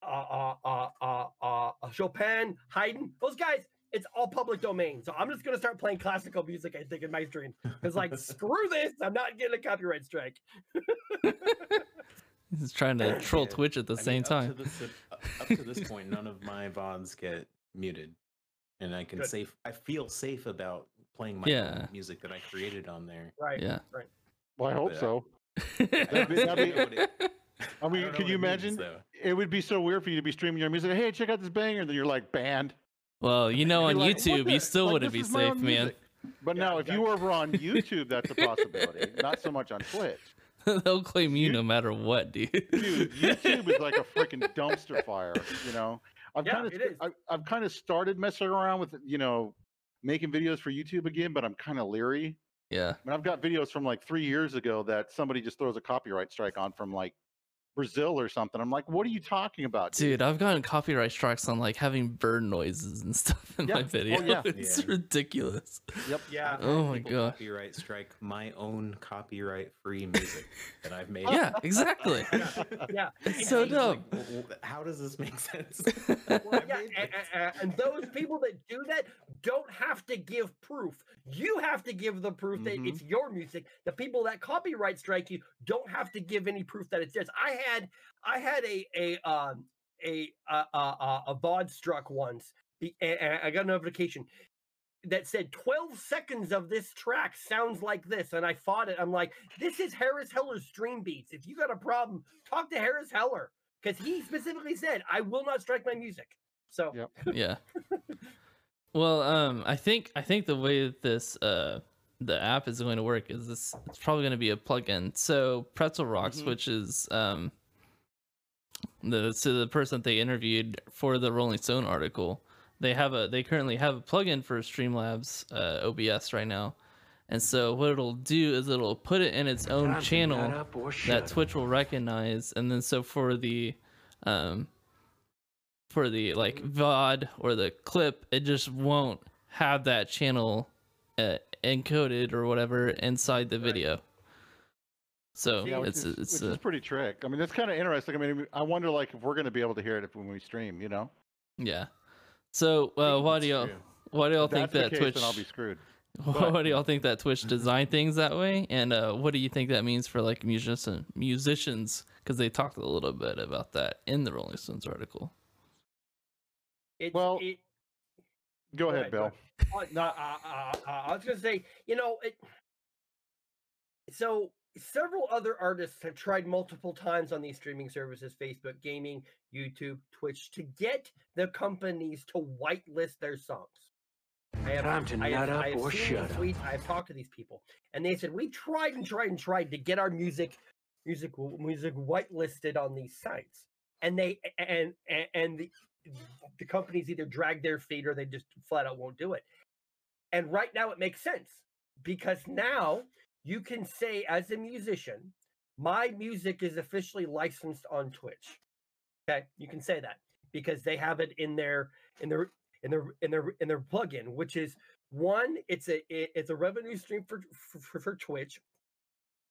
Uh, uh, uh, uh, uh, Chopin, Haydn, those guys, it's all public domain. So I'm just gonna start playing classical music. I think in my stream because like *laughs* screw this, I'm not getting a copyright strike. *laughs* He's trying to troll Yeah, Twitch at the I mean, same up to time. this- up up to this point, none of my VODs get muted, and I can Good. safe. I feel safe about playing my Yeah. music that I created on there. Right. Yeah. Right. Well, I hope Yeah. so. That'd be- that'd be- I don't know what it- I I mean, don't can you it means, imagine? It would be so weird for you to be streaming your music. Hey, check out this banger. And then you're like banned. Well, you know, on like, YouTube, the-" you still like, wouldn't be safe, man. music. But Yeah, now, if you were over on YouTube, that's a possibility. *laughs* not so much on Twitch. *laughs* They'll claim you You- no matter what, dude. Dude, YouTube is like a freaking dumpster fire. You know, I've Yeah, kind of it is. I've, I've kind of started messing around with you know making videos for YouTube again, but I'm kind of leery. yeah. I mean, I've got videos from like three years ago that somebody just throws a copyright strike on from like Brazil or something. I'm like, what are you talking about, Dude, I've gotten copyright strikes on like having bird noises and *laughs* stuff in my video. Oh, yeah. *laughs* It's Yeah. ridiculous. Yep. Yeah. Oh my God. Copyright strike my own copyright-free music that I've made. Yeah, exactly. *laughs* Yeah. It's so dumb. Like, w- w- how does this make sense? Well, yeah, and, this. and- and those people that do that don't have to give proof. You have to give the proof that Mhm. it's your music. The people that copyright strike you don't have to give any proof that it's theirs. I had I had a a um a a a, a, a VOD struck once. and- and I got a notification that said 12 seconds of this track sounds like this and i fought it i'm like this is harris heller's stream beats if you got a problem talk to harris heller because he specifically said i will not strike my music so Yep. *laughs* yeah. Well, um, I think I think the way that this uh the app is going to work is this it's probably going to be a plugin. So Pretzel Rocks, Mhm. which is um the so the person that they interviewed for the Rolling Stone article, they have a they currently have a plugin for Streamlabs uh, OBS right now. And so what it'll do is it'll put it in its own channel that Twitch will recognize, and then so for the um for the like VOD or the clip, it just won't have that channel uh, encoded or whatever inside the video. So Yeah, it's is, it's which uh, is pretty trick. I mean, that's kind of interesting. I mean, I wonder like if we're going to be able to hear it if, when we stream. You know, yeah. So uh, why do y'all true. why do y'all if think that's that the case, Twitch? then I'll be screwed. *laughs* What do y'all think that Twitch designed things that way? And uh, what do you think that means for like musician musicians? Because they talked a little bit about that in the Rolling Stones article. It's, Well, it, Go Go ahead, ahead, go Bill. Uh, no, uh, uh, uh, I was gonna say, you know, it. So several other artists have tried multiple times on these streaming services, Facebook Gaming, YouTube, Twitch, to get the companies to whitelist their songs. I have, Time to I have, nut up I have or seen shut up. tweets. I've talked to these people, and they said we tried and tried and tried to get our music, music, music whitelisted on these sites, and they and and, and the the companies either drag their feet or they just flat out won't do it. And right now it makes sense because now you can say as a musician, my music is officially licensed on Twitch. Okay, you can say that because they have it in their in their in their in their in their plugin, which is one, it's a it's a revenue stream for for, for Twitch,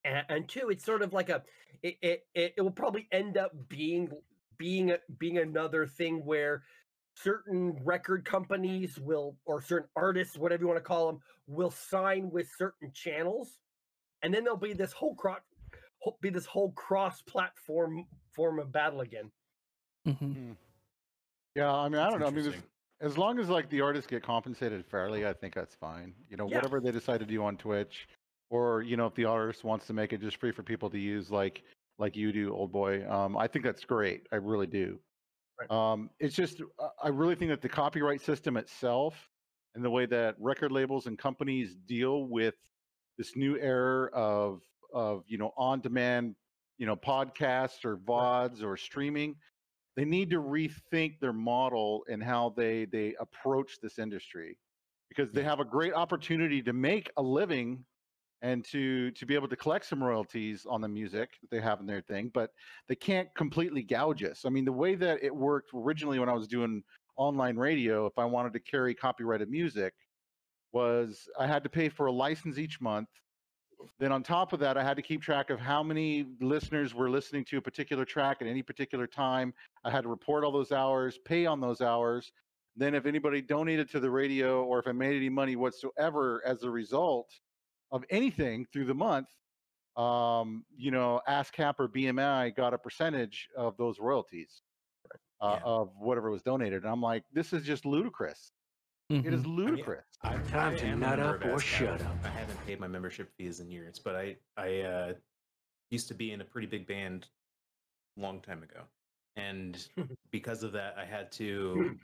and, and two, it's sort of like a it, it it will probably end up being being being another thing where certain record companies will or certain artists whatever you want to call them will sign with certain channels and then there'll be this whole cross be this whole cross platform form of battle again hmm Yeah, I mean, I don't know. I mean, there's, as long as like the artists get compensated fairly, I think that's fine. You know, Yeah. whatever they decide to do on Twitch, or you know, if the artist wants to make it just free for people to use, like like you do, old boy. Um, I think that's great. I really do. Right. Um, it's just uh, I really think that the copyright system itself and the way that record labels and companies deal with this new era of of you know on demand you know podcasts or vods or streaming they need to rethink their model and how they they approach this industry because they have a great opportunity to make a living and to to be able to collect some royalties on the music that they have in their thing but they can't completely gouge us. I mean the way that it worked originally when i was doing online radio if i wanted to carry copyrighted music was i had to pay for a license each month. Then on top of that i had to keep track of how many listeners were listening to a particular track at any particular time. I had to report all those hours pay on those hours. Then if anybody donated to the radio or if i made any money whatsoever as a result of anything through the month um, you know ascap or bmi got a percentage of those royalties uh, Yeah. of whatever was donated. And i'm like this is just ludicrous it is Mhm. ludicrous I've, Time I to am a nut up or shut up. I haven't paid my membership fees in years, but I I uh, used to be in a pretty big band a long time ago, and *laughs* because of that, I had to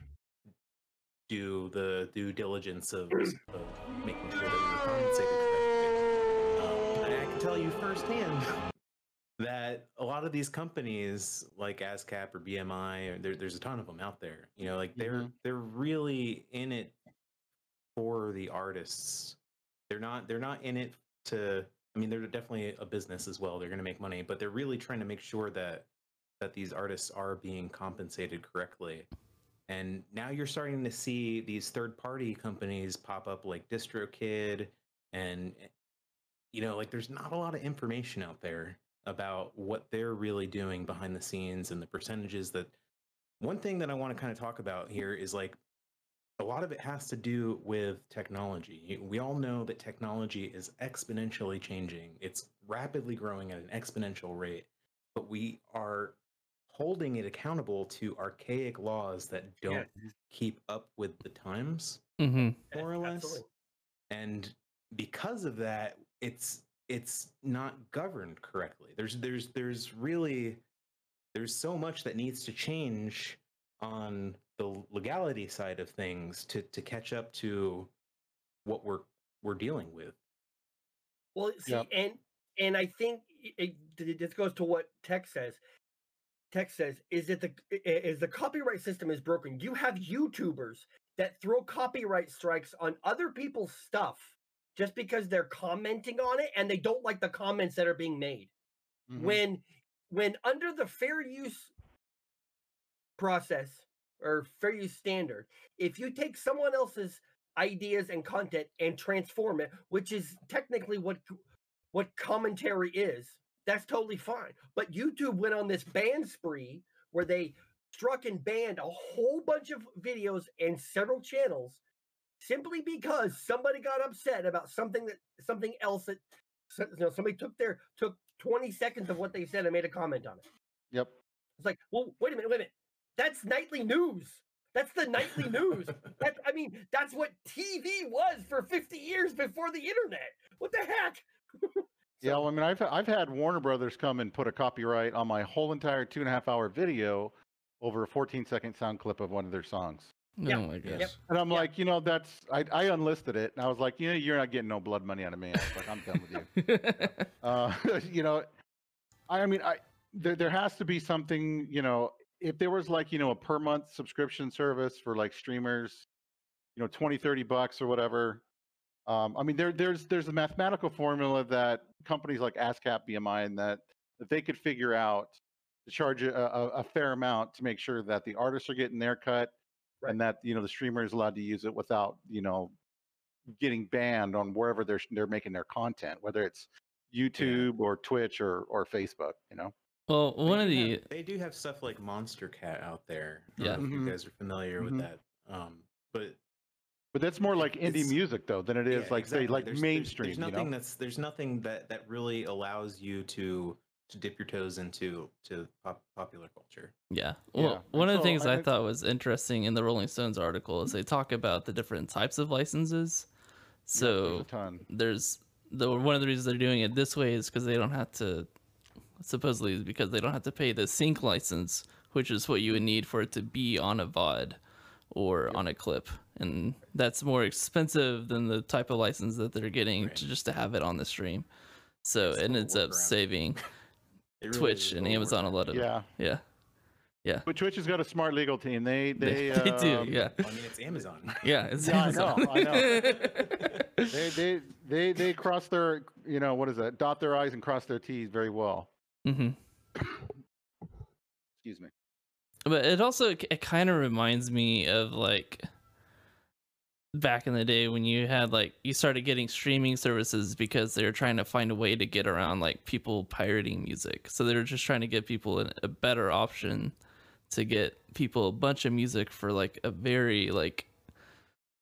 do the due diligence of, of making sure that we were compensated correctly. Um, and I can tell you firsthand *laughs* that a lot of these companies like ASCAP or BMI, or there, there's a ton of them out there. You know, like they're Mhm. they're really in it for the artists. They're not they're not in it to. I mean, they're definitely a business as well. They're going to make money, but they're really trying to make sure that that these artists are being compensated correctly. And now you're starting to see these third party companies pop up like DistroKid and eh, you know, like there's not a lot of information out there about what they're really doing behind the scenes and the percentages that one thing that I want to kind of talk about here is like a lot of it has to do with technology. We all know that technology is exponentially changing. It's rapidly growing at an exponential rate, but we are holding it accountable to archaic laws that don't keep up with the times mm-hmm. more or less Absolutely. and because of that it's it's not governed correctly there's there's there's really there's so much that needs to change on the legality side of things to to catch up to what we're we're dealing with Well, see, Yep. and and I think it, it, this goes to what Tex says. Tex says is that the i- i- is the copyright system is broken. You have YouTubers that throw copyright strikes on other people's stuff just because they're commenting on it and they don't like the comments that are being made. Mhm. When when under the fair use process or fair use standard. If you take someone else's ideas and content and transform it, which is technically what what commentary is, that's totally fine. But YouTube went on this ban spree where they struck and banned a whole bunch of videos and several channels simply because somebody got upset about something that something else that so- you know, somebody took their took 20 seconds of what they said and made a comment on it. Yep. It's like, well, wait a minute, wait a minute. That's nightly news. That's the nightly news. *laughs* That I mean, that's what TV was for 50 years before the internet. What the heck? *laughs* Yeah, well, I mean, I've I've had Warner Brothers come and put a copyright on my whole entire two and a half hour video over a 14 second sound clip of one of their songs. Yeah, Oh my gosh. Yep. And I'm Yeah. like, you know, that's I, I unlisted it, and I was like, you know, you're not getting no blood money out of me. I was like, I'm done with you. *laughs* Uh, *laughs* you know, I mean, I there there has to be something. You know, if there was like you know a per month subscription service for like streamers, you know, 20, 30 bucks or whatever. Um, I mean, there there's there's a mathematical formula that companies like ASCAP, BMI, and that that they could figure out to charge a, a, a fair amount to make sure that the artists are getting their cut and that you know the streamer is allowed to use it without you know getting banned on wherever they're they're making their content, whether it's YouTube or Twitch or or Facebook. You know. well, They one of the have- they do have stuff like Monstercat out there. I don't Yeah. know if Mhm. you guys are familiar Mhm. with that. Um, but But that's more like indie It's- music though than it is yeah, like say like There's- there's- mainstream. There's, you nothing know? that's there's nothing that that really allows you to to dip your toes into to pop, popular culture. Yeah. Yeah, Well, and one of the so things I- I, I- thought was interesting in the Rolling Stones article is they talk about the different types of licenses. Yeah, there's So a ton. there's the one of the reasons they're doing it this way is because they don't have to supposedly is because they don't have to pay the sync license, which is what you would need for it to be on a VOD or on a clip. And that's more expensive than the type of license that they're getting Right. to just to have it on the stream. So it ends up saving It really Twitch and a Amazon a lot of Yeah. yeah. Yeah. But Twitch has got a smart legal team. They They, *laughs* they they do, um, yeah. I mean, it's Amazon. *laughs* Yeah, it's Yeah, I Amazon. know, I know. *laughs* They they they they cross their you know what is that? Dot their i's and cross their t's very well. hmm Excuse me. But it also it kind of reminds me of like back in the day when you had like you started getting streaming services because they were trying to find a way to get around like people pirating music. So they were just trying to get people a better option to get people a bunch of music for like a very like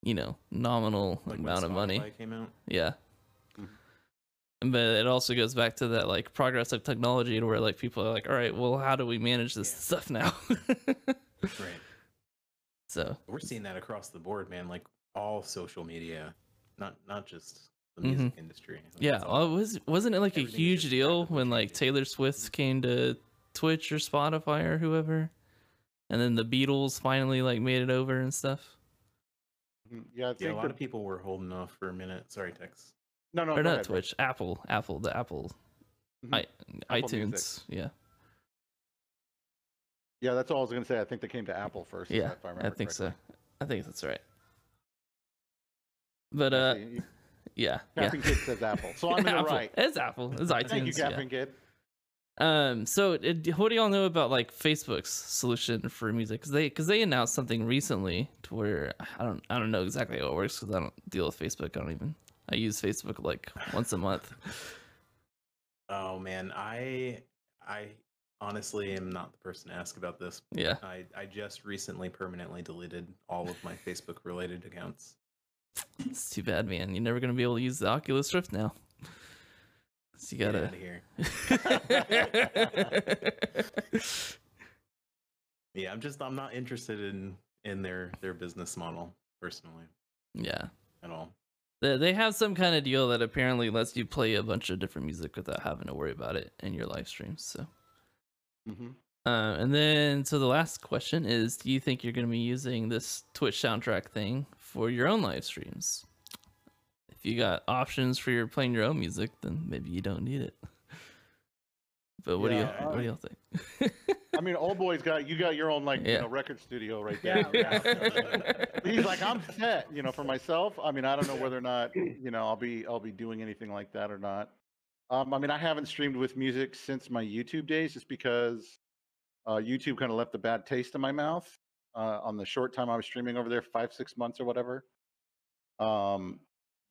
you know nominal Like amount of money. Spotify Came out. Yeah. Mhm. But it also goes back to that like progress of technology to where like people are like, all right, well, how do we manage this Yeah. stuff now? *laughs* Right. so We're seeing that across the board, man. Like all social media, not not just the Mhm. music industry. Like, yeah, it's well, was wasn't it like a huge deal rapidly when like. Taylor Swift came to Twitch or Spotify or whoever, and then the Beatles finally like made it over and stuff. Mhm. Yeah, I yeah, a lot that, of people were holding off for a minute. Sorry, Tex. no no or go not ahead, Rick. Twitch, Apple, Apple, the Apple, Mhm. I, Apple iTunes, Music. yeah, Yeah, that's all I was gonna say. I think they came to Apple first. yeah, if I, I remember think so. I think that's right. But uh, see, you- yeah, yeah. Says Apple, so I'm *laughs* in the Apple. right. It's Apple. It's iTunes. Thank you, yeah. Captain Kid. Um. So, it, what do y'all know about like Facebook's solution for music? Because they because they announced something recently to where I don't I don't know exactly how it works because I don't deal with Facebook. I don't even I use Facebook like once a month. *laughs* Oh man, I I honestly am not the person to ask about this. Yeah. I I just recently permanently deleted all of my Facebook related accounts. It's too bad, man. You're never gonna be able to use the Oculus Rift now. So you gotta. out of *laughs* here. *laughs* Yeah, I'm just I'm not interested in in their their business model personally yeah. at all. They they have some kind of deal that apparently lets you play a bunch of different music without having to worry about it in your live streams. So. hmm Uh, and then, so the last question is: Do you think you're going to be using this Twitch soundtrack thing for your own live streams? If you got options for your playing your own music, then maybe you don't need it. *laughs* But what Yeah, do you what do y'all think? I mean, old boy's got you got your own like Yeah. you know record studio right there. Yeah, yeah. *laughs* He's like, I'm set, you know, for myself. I mean, I don't know whether or not, you know, I'll be I'll be doing anything like that or not. Um, I mean, I haven't streamed with music since my YouTube days, just because uh, YouTube kind of left a bad taste in my mouth. uh, on the short time I was streaming over there, five six months or whatever. Um,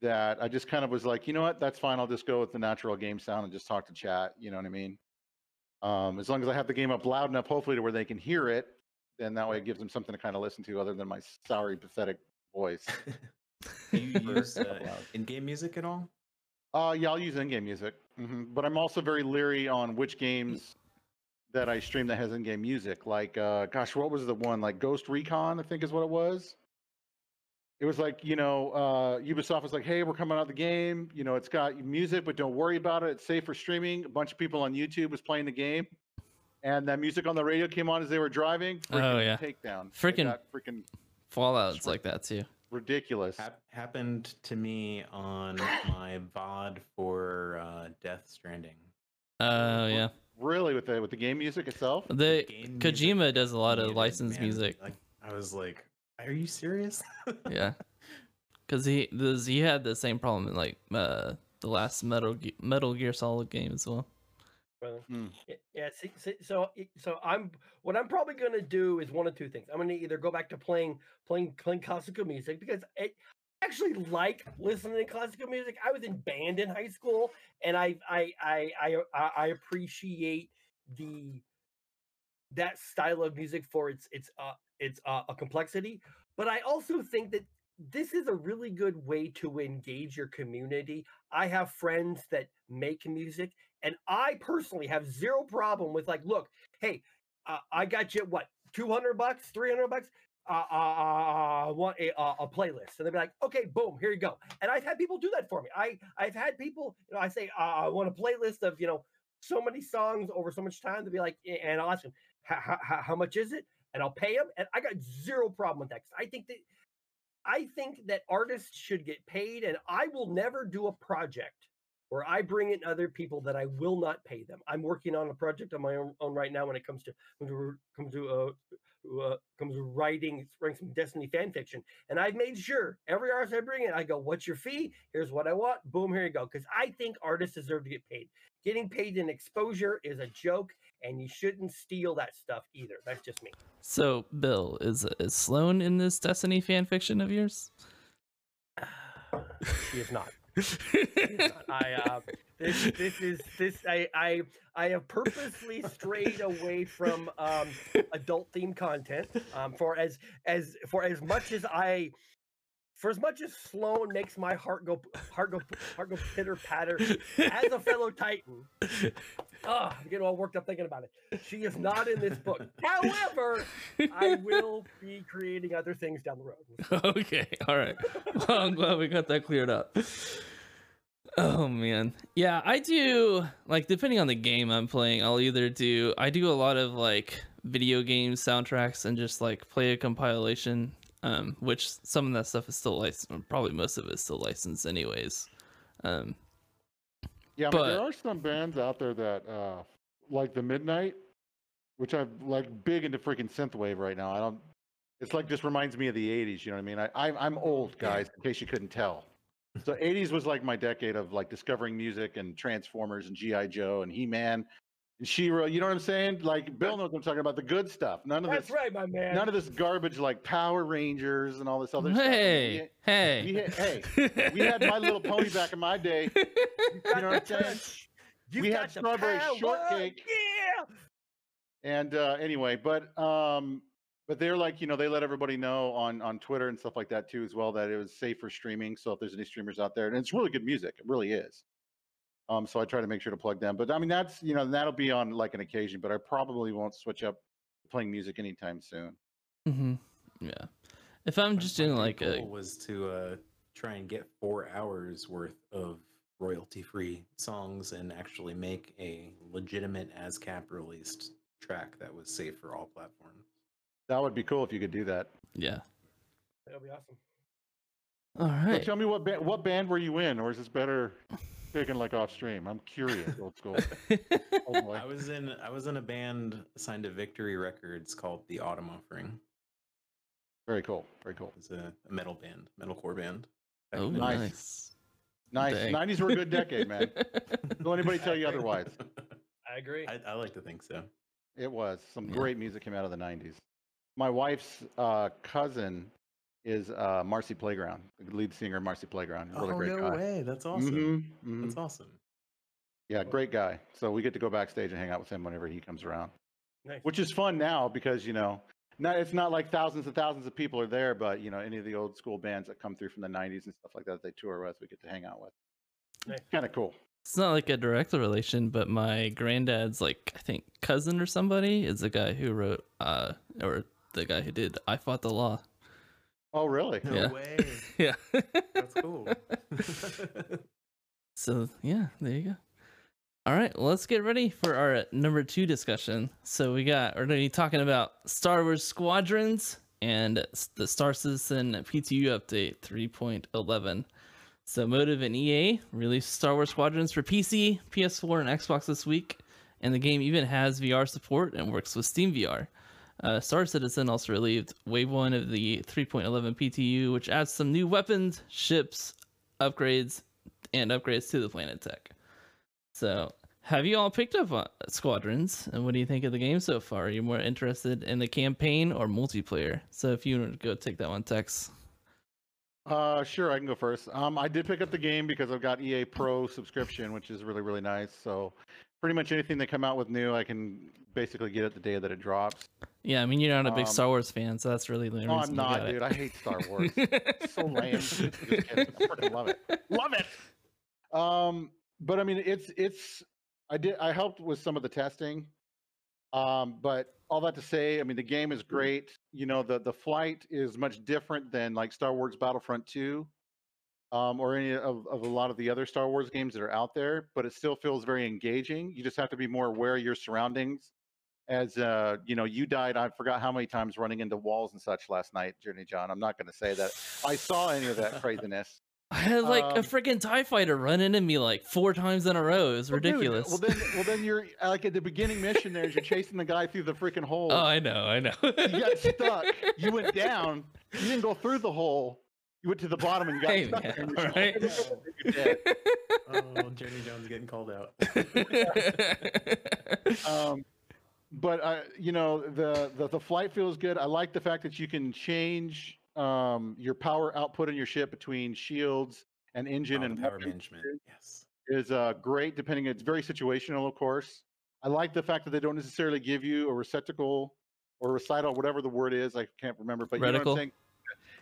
that I just kind of was like, you know what, that's fine. I'll just go with the natural game sound and just talk to chat. You know what I mean? Um, as long as I have the game up loud enough, hopefully to where they can hear it, then that way it gives them something to kind of listen to other than my sorry, pathetic voice. *laughs* Do you *laughs* use uh, in-game music at all? Uh, yeah, I'll use in-game music, hmm but I'm also very leery on which games that I stream that has in-game music. Like, uh, gosh, what was the one? Like Ghost Recon, I think is what it was. It was like, you know, uh, Ubisoft was like, "Hey, we're coming out the game. You know, it's got music, but don't worry about it. It's safe for streaming." A bunch of people on YouTube was playing the game, and that music on the radio came on as they were driving. Oh, yeah. takedown. Freaking- got freaking Fallout's like that too. ridiculous. Hap- happened to me on my VOD for uh, Death Stranding. Oh yeah. Really, with the with the game music itself. The game Kojima music does a lot of licensed man. music. Like I was like, "Are you serious?" *laughs* yeah. Cuz he this, he had the same problem in like uh the last Metal Ge- Metal Gear Solid game as well. brother. Y- Yeah, see, see, so so I'm what I'm probably gonna do is one of two things. I'm gonna either go back to playing playing playing classical music because I actually like listening to classical music. I was in band in high school, and I I I I I, appreciate the that style of music for its its uh its uh, a complexity. But I also think that this is a really good way to engage your community. I have friends that make music and I personally have zero problem with like, look, hey, uh, I got you what, two hundred bucks, three hundred bucks. Uh, I want a, a playlist, and they'd be like, "Okay, boom, here you go." And I've had people do that for me. I I've had people, you know, I say, uh, "I want a playlist of you know so many songs over so much time." They'll be like, and I'll ask them, "How how, much is it?" And I'll pay them, and I got zero problem with that. I think that I think that artists should get paid, and I will never do a project where I bring in other people that I will not pay them. I'm working on a project on my own, own right now when it comes to when it comes to uh, uh, comes writing writing some Destiny fan fiction, and I've made sure every artist I bring in, I go, "What's your fee? Here's what I want. Boom, here you go." Because I think artists deserve to get paid. Getting paid in exposure is a joke, and you shouldn't steal that stuff either. That's just me. So, Bill, is is Sloan in this Destiny fan fiction of yours? *sighs* She is not. *laughs* I uh, this this is this I I I have purposely strayed away from um, adult themed content um, for as as for as much as I for as much as Sloan makes my heart go heart go heart go pitter patter as a fellow Titan. Oh, I'm getting all worked up thinking about it. She is not in this book. However, I will be creating other things down the road. *laughs* okay, all right. Well, I'm glad we got that cleared up. Oh man, yeah, I do like depending on the game I'm playing. I'll either do I do a lot of like video game soundtracks and just like play a compilation, um, which some of that stuff is still licensed. Probably most of it is still licensed, anyways. Um, Yeah, mean, But- there are some bands out there that uh like the Midnight, which I'm like big into freaking synthwave right now. I don't. It's like just reminds me of the '80s. You know what I mean? I, I I'm old, guys. In case you couldn't tell. So '80s was like my decade of like discovering music and Transformers and GI Joe and He Man and She-Ra. You know what I'm saying? Like Bill knows what I'm talking about. The good stuff. None of That's this. right, my man. None of this garbage like Power Rangers and all this other stuff. I mean, hey, hey, we hey, *laughs* we had My Little Pony back in my day. You You know what I'm saying? You've We had strawberry power, shortcake. Yeah. And uh, anyway, but um, but they're like, you know, they let everybody know on on Twitter and stuff like that too, as well, that it was safe for streaming. So if there's any streamers out there, and it's really good music, it really is. Um, so I try to make sure to plug them. But I mean, that's you know, that'll be on like an occasion. But I probably won't switch up playing music anytime soon. mm-hmm. yeah. If I'm just my doing big like a was to uh, try and get four hours worth of royalty-free songs and actually make a legitimate ASCAP released track that was safe for all platforms. That would be cool if you could do that. yeah. That'll be awesome. All right. So tell me what band, what band were you in, or is this better taken like off stream? I'm curious, old school. *laughs* Oh. I was in I was in a band signed to Victory Records called The Autumn Offering. Very cool. Very cool. It's a, a metal band, metalcore band. oh, Nice. nice. Nice. Dang. 90s were a good decade, man. *laughs* Don't anybody tell you otherwise. *laughs* I agree. I, I like to think so. It was. Some Yeah. great music came out of the 90s. My wife's uh, cousin is uh, Marcy Playground, the lead singer of Marcy Playground. Really oh great no guy. way! That's awesome. Mhm, mhm. That's awesome. Yeah, great guy. So we get to go backstage and hang out with him whenever he comes around, Nice. which is fun now because you know, not it's not like thousands and thousands of people are there, but you know, any of the old school bands that come through from the '90s and stuff like that, they tour with, we get to hang out with. Nice. Kind of cool. It's not like a direct relation, but my granddad's like I think cousin or somebody is the guy who wrote uh or the guy who did I Fought the Law. Oh, really? No Yeah. way! *laughs* Yeah. That's cool. *laughs* So yeah, there you go. All right, well, let's get ready for our number two discussion. So we got we're gonna be talking about Star Wars Squadrons and the Star Citizen PTU update 3.11. So Motive and EA released Star Wars Squadrons for PC, PS4, and Xbox this week, and the game even has VR support and works with Steam VR. Uh, Star Citizen also released Wave 1 of the 3.11 PTU, which adds some new weapons, ships, upgrades, and upgrades to the planet tech. So, have you all picked up on Squadrons, and what do you think of the game so far? Are you more interested in the campaign or multiplayer? So, if you want to go take that one, Tex. Uh, sure, I can go first. Um, I did pick up the game because I've got EA Pro subscription, which is really really nice. So, pretty much anything they come out with new, I can basically get it the day that it drops. Yeah, I mean you're not a big Um, Star Wars fan, so that's really the reason. No, I'm not, got it. dude. I hate Star Wars. *laughs* It's so lame. Just. I freaking love it. Love it. Um, but I mean, it's it's. I did. I helped with some of the testing. Um, but all that to say, I mean, the game is great. You know, the the flight is much different than like Star Wars Battlefront Two, um, or any of, of a lot of the other Star Wars games that are out there. But it still feels very engaging. You just have to be more aware of your surroundings. As uh, you know, you died. I forgot how many times running into walls and such last night, Journey John. I'm not going to say that I saw any of that *laughs* craziness. I *laughs* had like a Um, freaking Tie Fighter run into me like four times in a row. It was Well, dude, ridiculous. well, then, well, then you're *laughs* like at the beginning mission. There, you're chasing the guy through the freaking hole. oh, I know, I know. you got stuck. You went down. You didn't go through the hole. You went to the bottom and got Hey, stuck. man, there and you're alright. stuck. You're dead. *laughs* oh, Journey John's getting called out. *laughs* Um, but uh, you know the, the the flight feels good. I like the fact that you can change um, your power output in your ship between shields and engine Oh, and power management. Yes. is uh, great. Depending, it's very situational, of course. I like the fact that they don't necessarily give you a receptacle or recital, whatever the word is. I can't remember, but you know what I'm saying.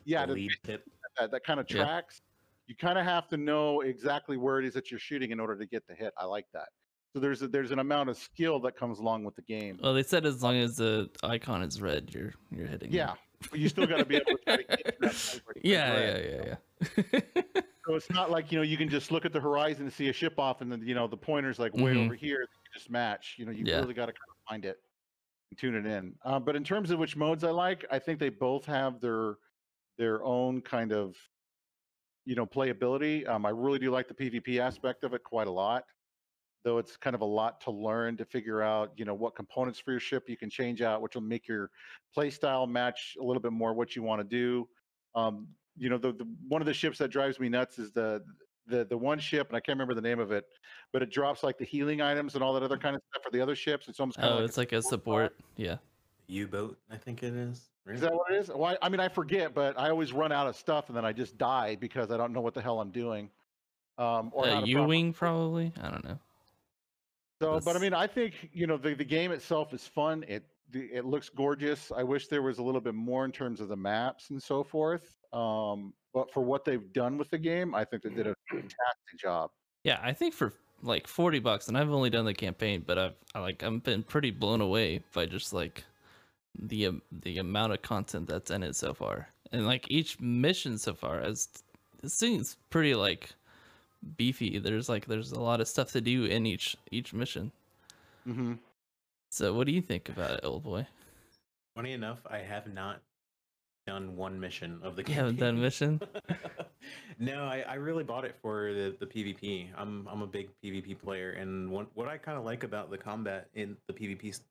Yeah, The to- lead tip. That, that kind of Yeah. tracks. You kind of have to know exactly where it is that you're shooting in order to get the hit. I like that. So there's a, there's an amount of skill that comes along with the game. well, they said as long as the icon is red, you're you're hitting. Yeah, but you still got to be able to try to get that *laughs* place where it's Yeah, red. yeah, yeah, yeah. So it's not like you know you can just look at the horizon and see a ship off, and then you know the pointer's like way Mhm. over here. You just match. You know you Yeah. really got to kind of find it and tune it in. Uh, but in terms of which modes I like, I think they both have their their own kind of you know playability. Um, I really do like the PvP aspect of it quite a lot, though it's kind of a lot to learn to figure out you know what components for your ship you can change out, which will make your play style match a little bit more what you want to do. Um, you know, the, the one of the ships that drives me nuts is the the the one ship, and I can't remember the name of it, but it drops like the healing items and all that other kind of stuff for the other ships. It's almost kind Oh, of it's like a support. Yeah. U-boat, I think it is. Is that what it is? Well, I, I mean, I forget, but I always run out of stuff and then I just die because I don't know what the hell I'm doing. Um, or uh, U-wing probably. I don't know. So, but I mean, I think you know the, the game itself is fun. It the, it looks gorgeous. I wish there was a little bit more in terms of the maps and so forth. Um, but for what they've done with the game, I think they did a fantastic job. Yeah, I think for like forty bucks, and I've only done the campaign, but I've I, like I've been pretty blown away by just like the um, the amount of content that's in it so far, and like each mission so far as it seems pretty like beefy. There's like there's a lot of stuff to do in each each mission. Mm-hmm. So what do you think about it, old boy? Funny enough, I have not done one mission of the *laughs* You game. haven't done mission? *laughs* no, I, I really bought it for the, the PvP. I'm I'm a big PvP player, and what what I kind of like about the combat in the PvP s-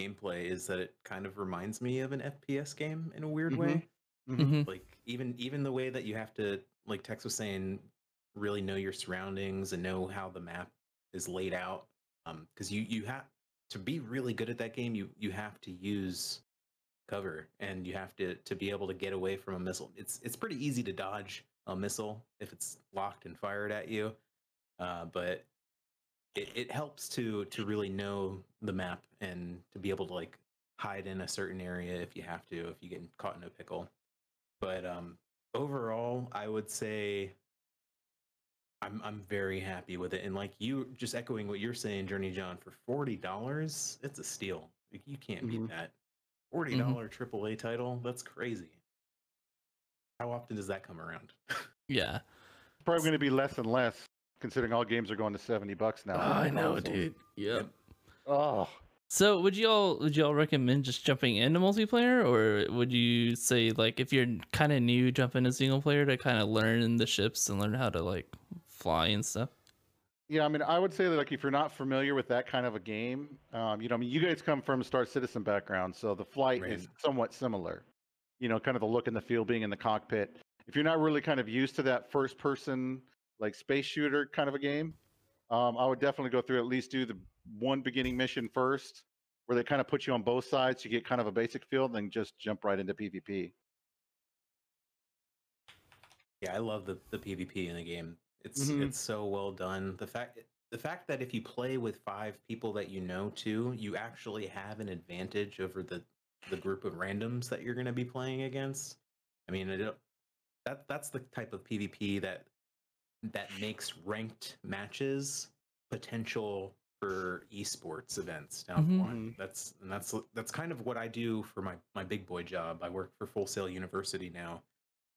gameplay is that it kind of reminds me of an FPS game in a weird way. hmm Like even even the way that you have to, like Tex was saying, really know your surroundings and know how the map is laid out. Um, because you you have to be really good at that game. You you have to use cover, and you have to to be able to get away from a missile. It's it's pretty easy to dodge a missile if it's locked and fired at you, uh, but it, it helps to to really know the map and to be able to like hide in a certain area if you have to if you get caught in a pickle. But um, overall, I would say I'm I'm very happy with it. And like you, just echoing what you're saying, Journey John, for forty dollars, it's a steal. Like, you can't beat Mhm. that. Forty dollar AAA title, that's crazy. How often does that come around? *laughs* Yeah. Probably going to be less and less, considering all games are going to seventy bucks now. Oh, I know, consoles. dude. Yep. Yep. Oh, So would you all would you all recommend just jumping into multiplayer or would you say like if you're kind of new jump into single player to kind of learn the ships and learn how to like fly and stuff? Yeah, I mean, I would say that like if you're not familiar with that kind of a game, um, you know, I mean, you guys come from a Star Citizen background, so the flight is somewhat similar. You know, kind of the look and the feel being in the cockpit. If you're not really kind of used to that first person like space shooter kind of a game, um, I would definitely go through at least do the one beginning mission first, where they kind of put you on both sides, you get kind of a basic feel, then just jump right into PvP. Yeah, I love the, the PvP in the game. It's Mhm. it's so well done. The fact the fact that if you play with five people that you know too, you actually have an advantage over the the group of randoms that you're going to be playing against. I mean, it, that that's the type of PvP that that makes ranked matches potential for esports events down the Mhm. line. That's and that's that's kind of what I do for my my big boy job. I work for Full Sail University now,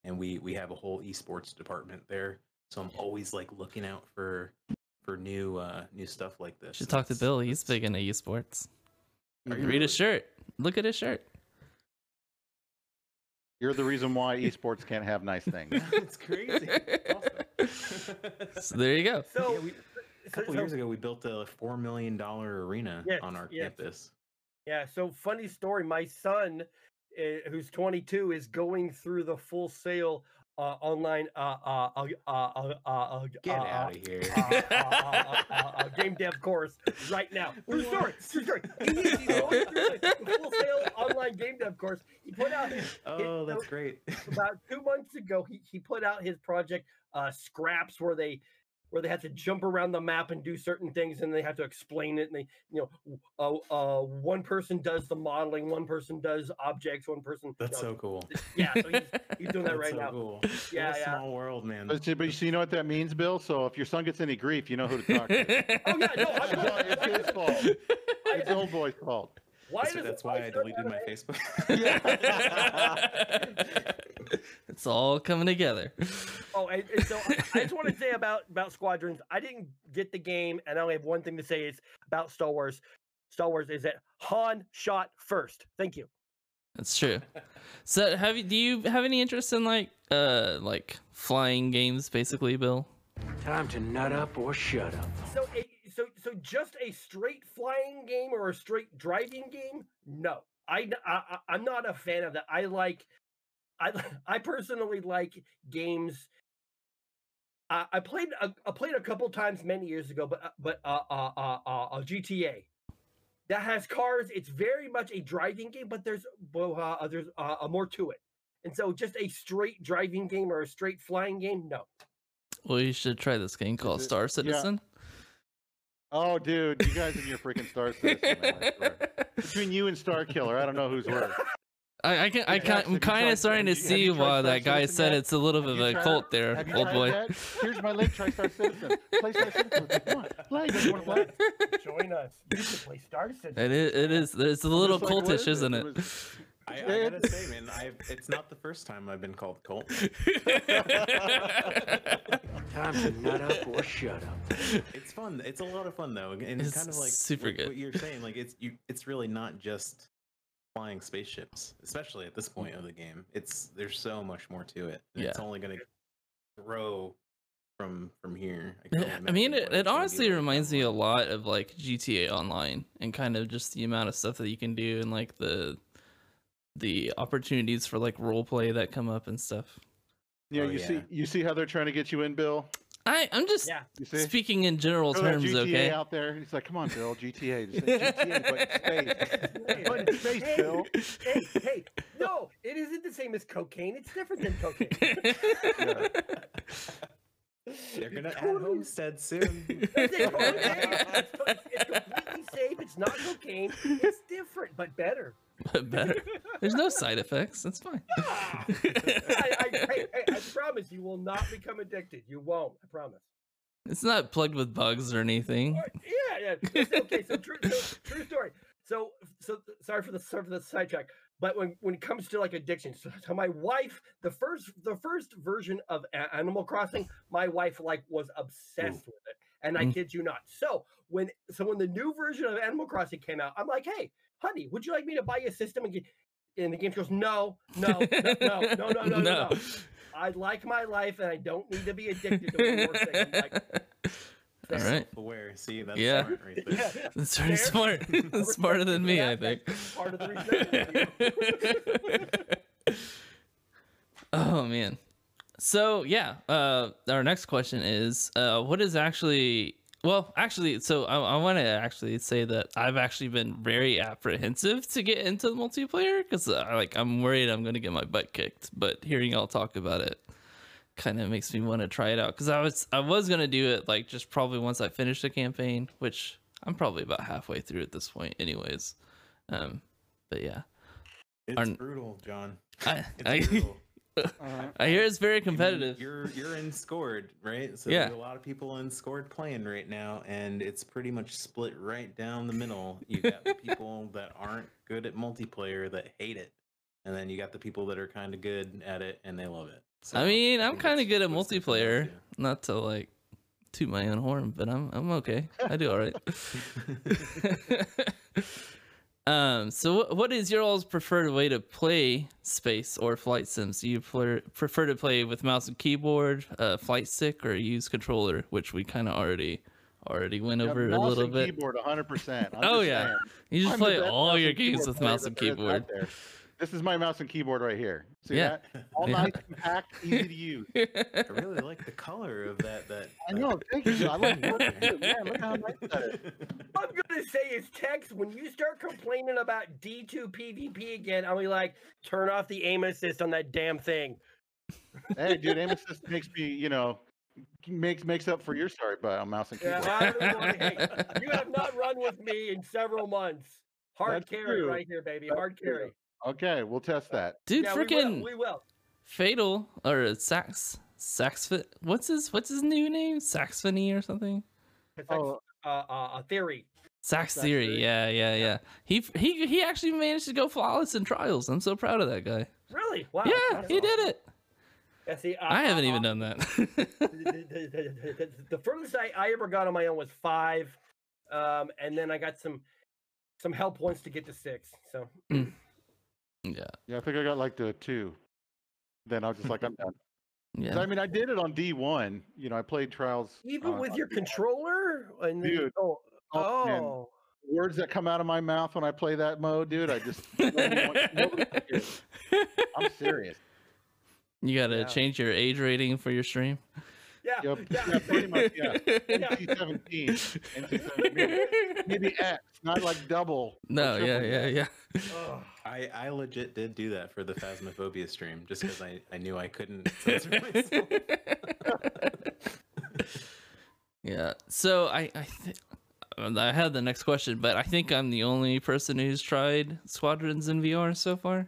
and we we have a whole esports department there. So I'm always like looking out for for new uh new stuff like this. Should talk to Bill. He's big into esports. Are you Read really? his shirt. Look at his shirt. You're the reason why *laughs* esports can't have nice things. *laughs* it's crazy. *laughs* Awesome. *laughs* So there you go. So, Yeah, we- a couple so- years ago, we built a four million dollar arena Yes, on our yes. campus. Yeah, so funny story. My son, uh, who's 22, is going through the Full Sail uh, online uh, uh, uh, uh, uh, uh, uh, Get uh, out of here. uh, uh, uh, uh, uh, uh, game dev course right now. True story. True story. He's going through the Full Sail online game dev course. He put out his, oh, that's great. about two months ago. He, he put out his project uh, scraps where they where they have to jump around the map and do certain things and they have to explain it and they you know uh, uh, one person does the modeling one person does objects one person you That's know, so cool. yeah so he's, he's doing *laughs* that right so now cool. Yeah, what a yeah. small world, man. But, but you you know what that means, Bill? So if your son gets any grief, you know who to talk to. oh yeah no I'm, It's all- it's his fault. It's old boy's fault. why That's, does that's my why I deleted my a- Facebook. *laughs* *laughs* it's all coming together. Oh, and, and so I- I just want to say about about Squadrons. I didn't get the game, and I only have one thing to say is about Star Wars. Star Wars is that Han shot first. Thank you. That's true. So have you do you have any interest in like uh like flying games basically, Bill? Time to nut up or shut up. So, a, so, so just a straight flying game or a straight driving game? No, I, I I'm not a fan of that. I like, I, *laughs* I personally like games. I, I played, a, I played a couple times many years ago, but, uh, but, uh, uh, uh, uh, uh, GTA that has cars. It's very much a driving game, but there's, uh, there's uh, uh, more to it. And so, just a straight driving game or a straight flying game? No. Well, you should try this game called it- Star yeah. Citizen. Oh, dude, you guys and your freaking Star Citizen. man, *laughs* Between you and Star Killer, I don't know who's worse. I, I can I Hey, can Jax, I'm kind of starting to have you- have see why that guy said yet? it's a little bit of a cult there, old boy. that? Here's my link. Try Star Citizen. Play Star Citizen. with. Come on, play. You wanna play? Join us. You can play Star Citizen. It is, it is it's a little Just like, what cultish, is it? isn't It it? was- I, I gotta say, man, I've, it's not the first time I've been called cult. *laughs* Time to nut up or shut up. It's fun. It's a lot of fun though, and It's kind of like super what, good. What you're saying, like it's you. It's really not just flying spaceships, especially at this point of the game. It's there's so much more to it. And It's only gonna grow from from here. can only Yeah, I mean, it, it it's gonna be honestly reminds me a lot of like GTA Online and kind of just the amount of stuff that you can do and like the the opportunities for like role play that come up and stuff. Yeah, Oh, you see, you see how they're trying to get you in, Bill. I I'm just Yeah. Speaking in general Throw terms, GTA okay? out there. He's like, come on, Bill, GTA. Just say *laughs* GTA, but in space. But in space, Hey, Bill. hey, hey, no, it isn't the same as cocaine. It's different than cocaine. *laughs* They're gonna add Homestead soon. *laughs* It's, it's, it's completely safe. It's not cocaine. It's different, but better. But better. There's no side effects. That's fine. Ah. *laughs* I, I, hey, I promise you will not become addicted. You won't. I promise. it's not plugged with bugs or anything. Or- Yeah, yeah. It's- Okay, so true, so true story. So, so sorry for the sorry for the sidetrack. But when when it comes to like addiction, so, so my wife, the first the first version of A- Animal Crossing, my wife like was obsessed with it, and I Mm. kid you not. So when so when the new version of Animal Crossing came out, I'm like, hey, honey, would you like me to buy you a system and get? And the game goes, no, no, no, *laughs* no, no, no, no, no, no. I like my life, and I don't need to be addicted to one more thing. I'm like, *laughs* All right. Aware. See, that's Yeah. smart right there. yeah, *laughs* That's pretty smart. That's smarter than me, I think. Part of the reason. Oh man. So yeah, uh, our next question is, uh, what is actually? Well, actually, so I, I want to actually say that I've actually been very apprehensive to get into the multiplayer because uh, like I'm worried I'm gonna get my butt kicked. But hearing y'all talk about it kind of makes me want to try it out because I was I was gonna do it like just probably once I finish the campaign, which I'm probably about halfway through at this point, anyways. Um, but yeah, It's Aren't- brutal, John. I It's I, brutal. Uh-huh. I hear it's very I mean, competitive. you're you're in Discord, right? So Yeah. there's a lot of people in Discord playing right now, and it's pretty much split right down the middle. You got the people *laughs* that aren't good at multiplayer that hate it, and then you got the people that are kind of good at it and they love it. So I mean, I'm kind of good at twisted for those, multiplayer. Not to like toot my own horn, but I'm I'm okay. I do all right. *laughs* *laughs* um. So, what is your all's preferred way to play space or flight sims? Do you pl- prefer to play with mouse and keyboard, uh, flight stick, or use controller? Which we kind of already already went Yeah, over a mouse little and bit. Keyboard, 100%. Oh, yeah. saying. You just I'm play all your games with mouse and that there is out keyboard. This is my mouse and keyboard right here. See Yeah. that? All Yeah. nice, compact, easy to use. *laughs* I really like the color of that. That I that know. Thank you. I like picture. that too. Man, look how nice that is. I'm gonna say is Tex. When you start complaining about D2 PvP again, I'll be like, turn off the aim assist on that damn thing. Hey, dude, aim *laughs* assist makes me, you know, makes makes up for your sorry but on mouse and keyboard. I *laughs* hey, you have not run with me in several months. Hard That's carry true. right here, baby. That's Hard true. Carry. Okay, we'll test that. Dude, yeah, freaking will. We will. Fatal or Sax Sax what's his what's his new name? Saxony or something? Oh, uh, uh, a theory. Sax Sax Theory, Theory. yeah, yeah, yeah. He he he actually managed to go flawless in trials. I'm so proud of that guy. Really? Wow. yeah, that's he did it. Yeah, see, uh, I haven't uh, even uh, done that. the, the- the- the- the furthest I, I ever got on my own was five, um, and then I got some some help once to get to six. So yeah. yeah, I think I got like the two. Then I was just like, I'm done. Yeah. I mean, I did it on D1. You know, I played trials. even uh, with your D1. controller, and then, Dude. oh, Oh, man. oh, words that come out of my mouth when I play that mode, dude, I just nobody wants- nobody can hear it. I'm serious. *laughs* You gotta Yeah. change your age rating for your stream. Yeah, Yep. yeah. Yeah, pretty much. Yeah. *laughs* Yeah. NC-17. NC-17. Maybe, maybe X, not like double. no, yeah, triple yeah, yeah. Ugh. I, I legit did do that for the Phasmophobia stream just because I, I knew I couldn't *laughs* yeah. So I I think I had the next question, but I think I'm the only person who's tried Squadrons in VR so far.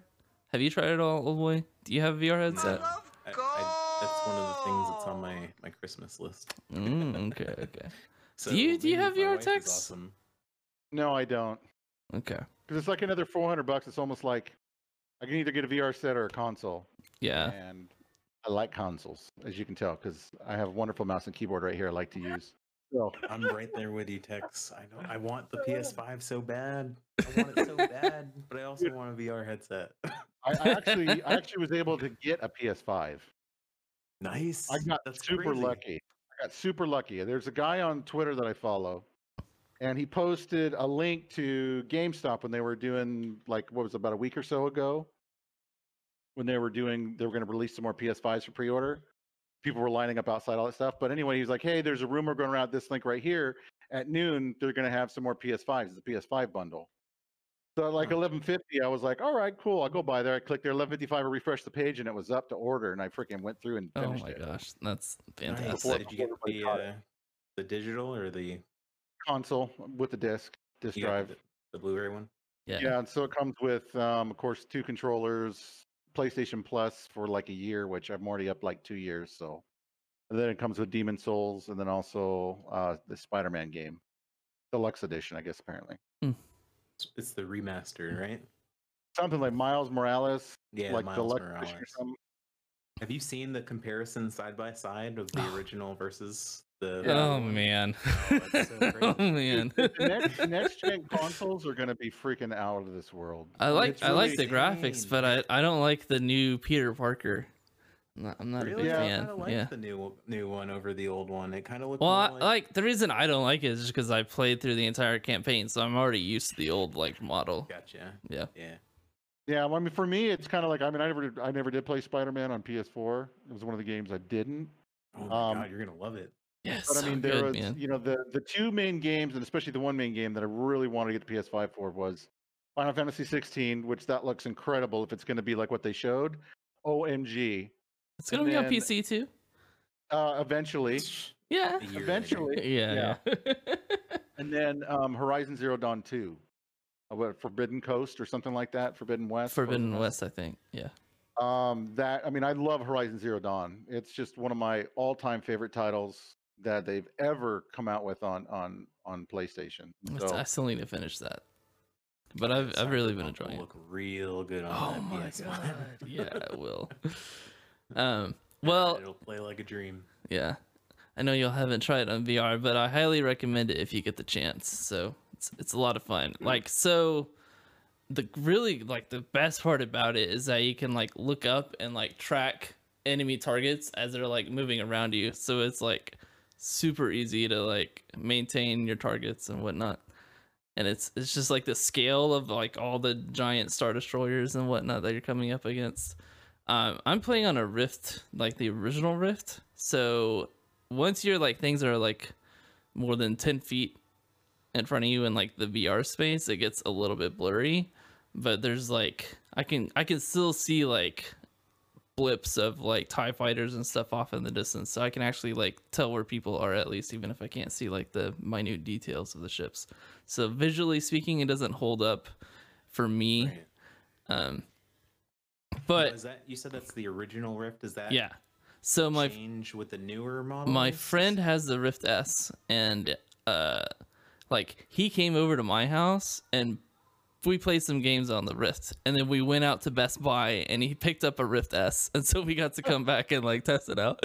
Have you tried it all, old boy? Do you have a VR headset? I, I, things that's on my, my Christmas list. Mm, *laughs* okay, okay, So Do you- do you have my VR wife? Awesome. No, I don't. okay. Because it's like another 400 bucks. It's almost like I can either get a VR set or a console. Yeah. And I like consoles, as you can tell, because I have a wonderful mouse and keyboard right here I like to use. So, *laughs* I'm right there with you, Tex. I know I want the *laughs* PS5 so bad. I want it so bad, but I also want a VR headset. I, I actually I actually was able to get a PS5. Nice. I got That's super crazy. lucky. I got super lucky. There's a guy on Twitter that I follow, and he posted a link to GameStop when they were doing like what was it, about a week or so ago, when they were doing they were going to release some more PS5s for pre-order, people were lining up outside, all that stuff. But anyway, he was like, "Hey, there's a rumor going around this link right here. At noon, they're going to have some more PS5s. It's a PS5 bundle." So at like 11:50, I was like, "All right, cool. I'll go by there." I clicked there 11:55, I refreshed the page, and it was up to order, and I freaking went through and Oh finished my it. gosh, that's Nice. fantastic. Did you get the uh, the digital or the Console with the disc, disc you drive. the, the Blu-ray one? Yeah. Yeah, and so it comes with, um, of course, two controllers, PlayStation Plus for like a year, which I'm already up like two years. So, and then it comes with Demon's Souls, and then also uh, the Spider-Man game, deluxe edition, I guess. Apparently, It's- It's the remaster, mm. right? something like Miles Morales, Yeah, like Miles deluxe Morales. or. Have you seen the comparison side by side of the original versus the? Yeah. Oh other one? man. Oh, so *laughs* oh man. The next next *laughs* gen consoles are going to be freaking out of this world. I like It's I like the really graphics, but I, I don't like the new Peter Parker. I'm not, I'm not a Really? big Yeah. I fan. kinda like yeah. the new new one over the old one. It kind of looks. Well, I, more like the reason I don't like it is just because I played through the entire campaign, so I'm already used to the old like model. Gotcha. Yeah. Yeah. Yeah, well, I mean, for me, it's kind of like I mean, I never, I never did play Spider-Man on PS4. It was one of the games I didn't. Oh my Um, god, you're gonna love it. Yes, But I so mean, there good, was, man. you know, the the two main games, and especially the one main game that I really wanted to get the PS5 for was Final Fantasy 16, which that looks incredible if it's going to be like what they showed. OMG! It's gonna and be on PC too. Uh, eventually, Yeah. A year later. eventually, *laughs* Yeah. yeah. *laughs* and then um, Horizon Zero Dawn 2, uh, what Forbidden Coast or something like that, Forbidden West. Forbidden West, I think. Yeah. Um, that I mean, I love Horizon Zero Dawn. It's just one of my all-time favorite titles that they've ever come out with on on on PlayStation. It's- So, I still need to finish that. But I've I've really been Cyberpunk will enjoying it. Look real good on Oh that my PS5. god. Yeah, it will. *laughs* Um well, it'll play like a dream. yeah. I know y'all haven't tried it on VR, but I highly recommend it if you get the chance. So it's it's a lot of fun. Like so the really like the best part about it is that you can like look up and like track enemy targets as they're like moving around you. So it's like super easy to like maintain your targets and whatnot. And it's it's just like the scale of like all the giant star destroyers and whatnot that you're coming up against. Um, I'm playing on a Rift, like the original Rift. So once you're like things are like more than ten feet in front of you in like the VR space, it gets a little bit blurry. But there's like I can I can still see like blips of like TIE fighters and stuff off in the distance. So I can actually like tell where people are at least, even if I can't see like the minute details of the ships. So visually speaking, it doesn't hold up for me. Right. Um But but is that you said that's the original Rift? Is that yeah. So my change with the newer model? my friend has the Rift S and uh like he came over to my house and we played some games on the Rift and then we went out to Best Buy and he picked up a Rift S and so we got to come back and like test it out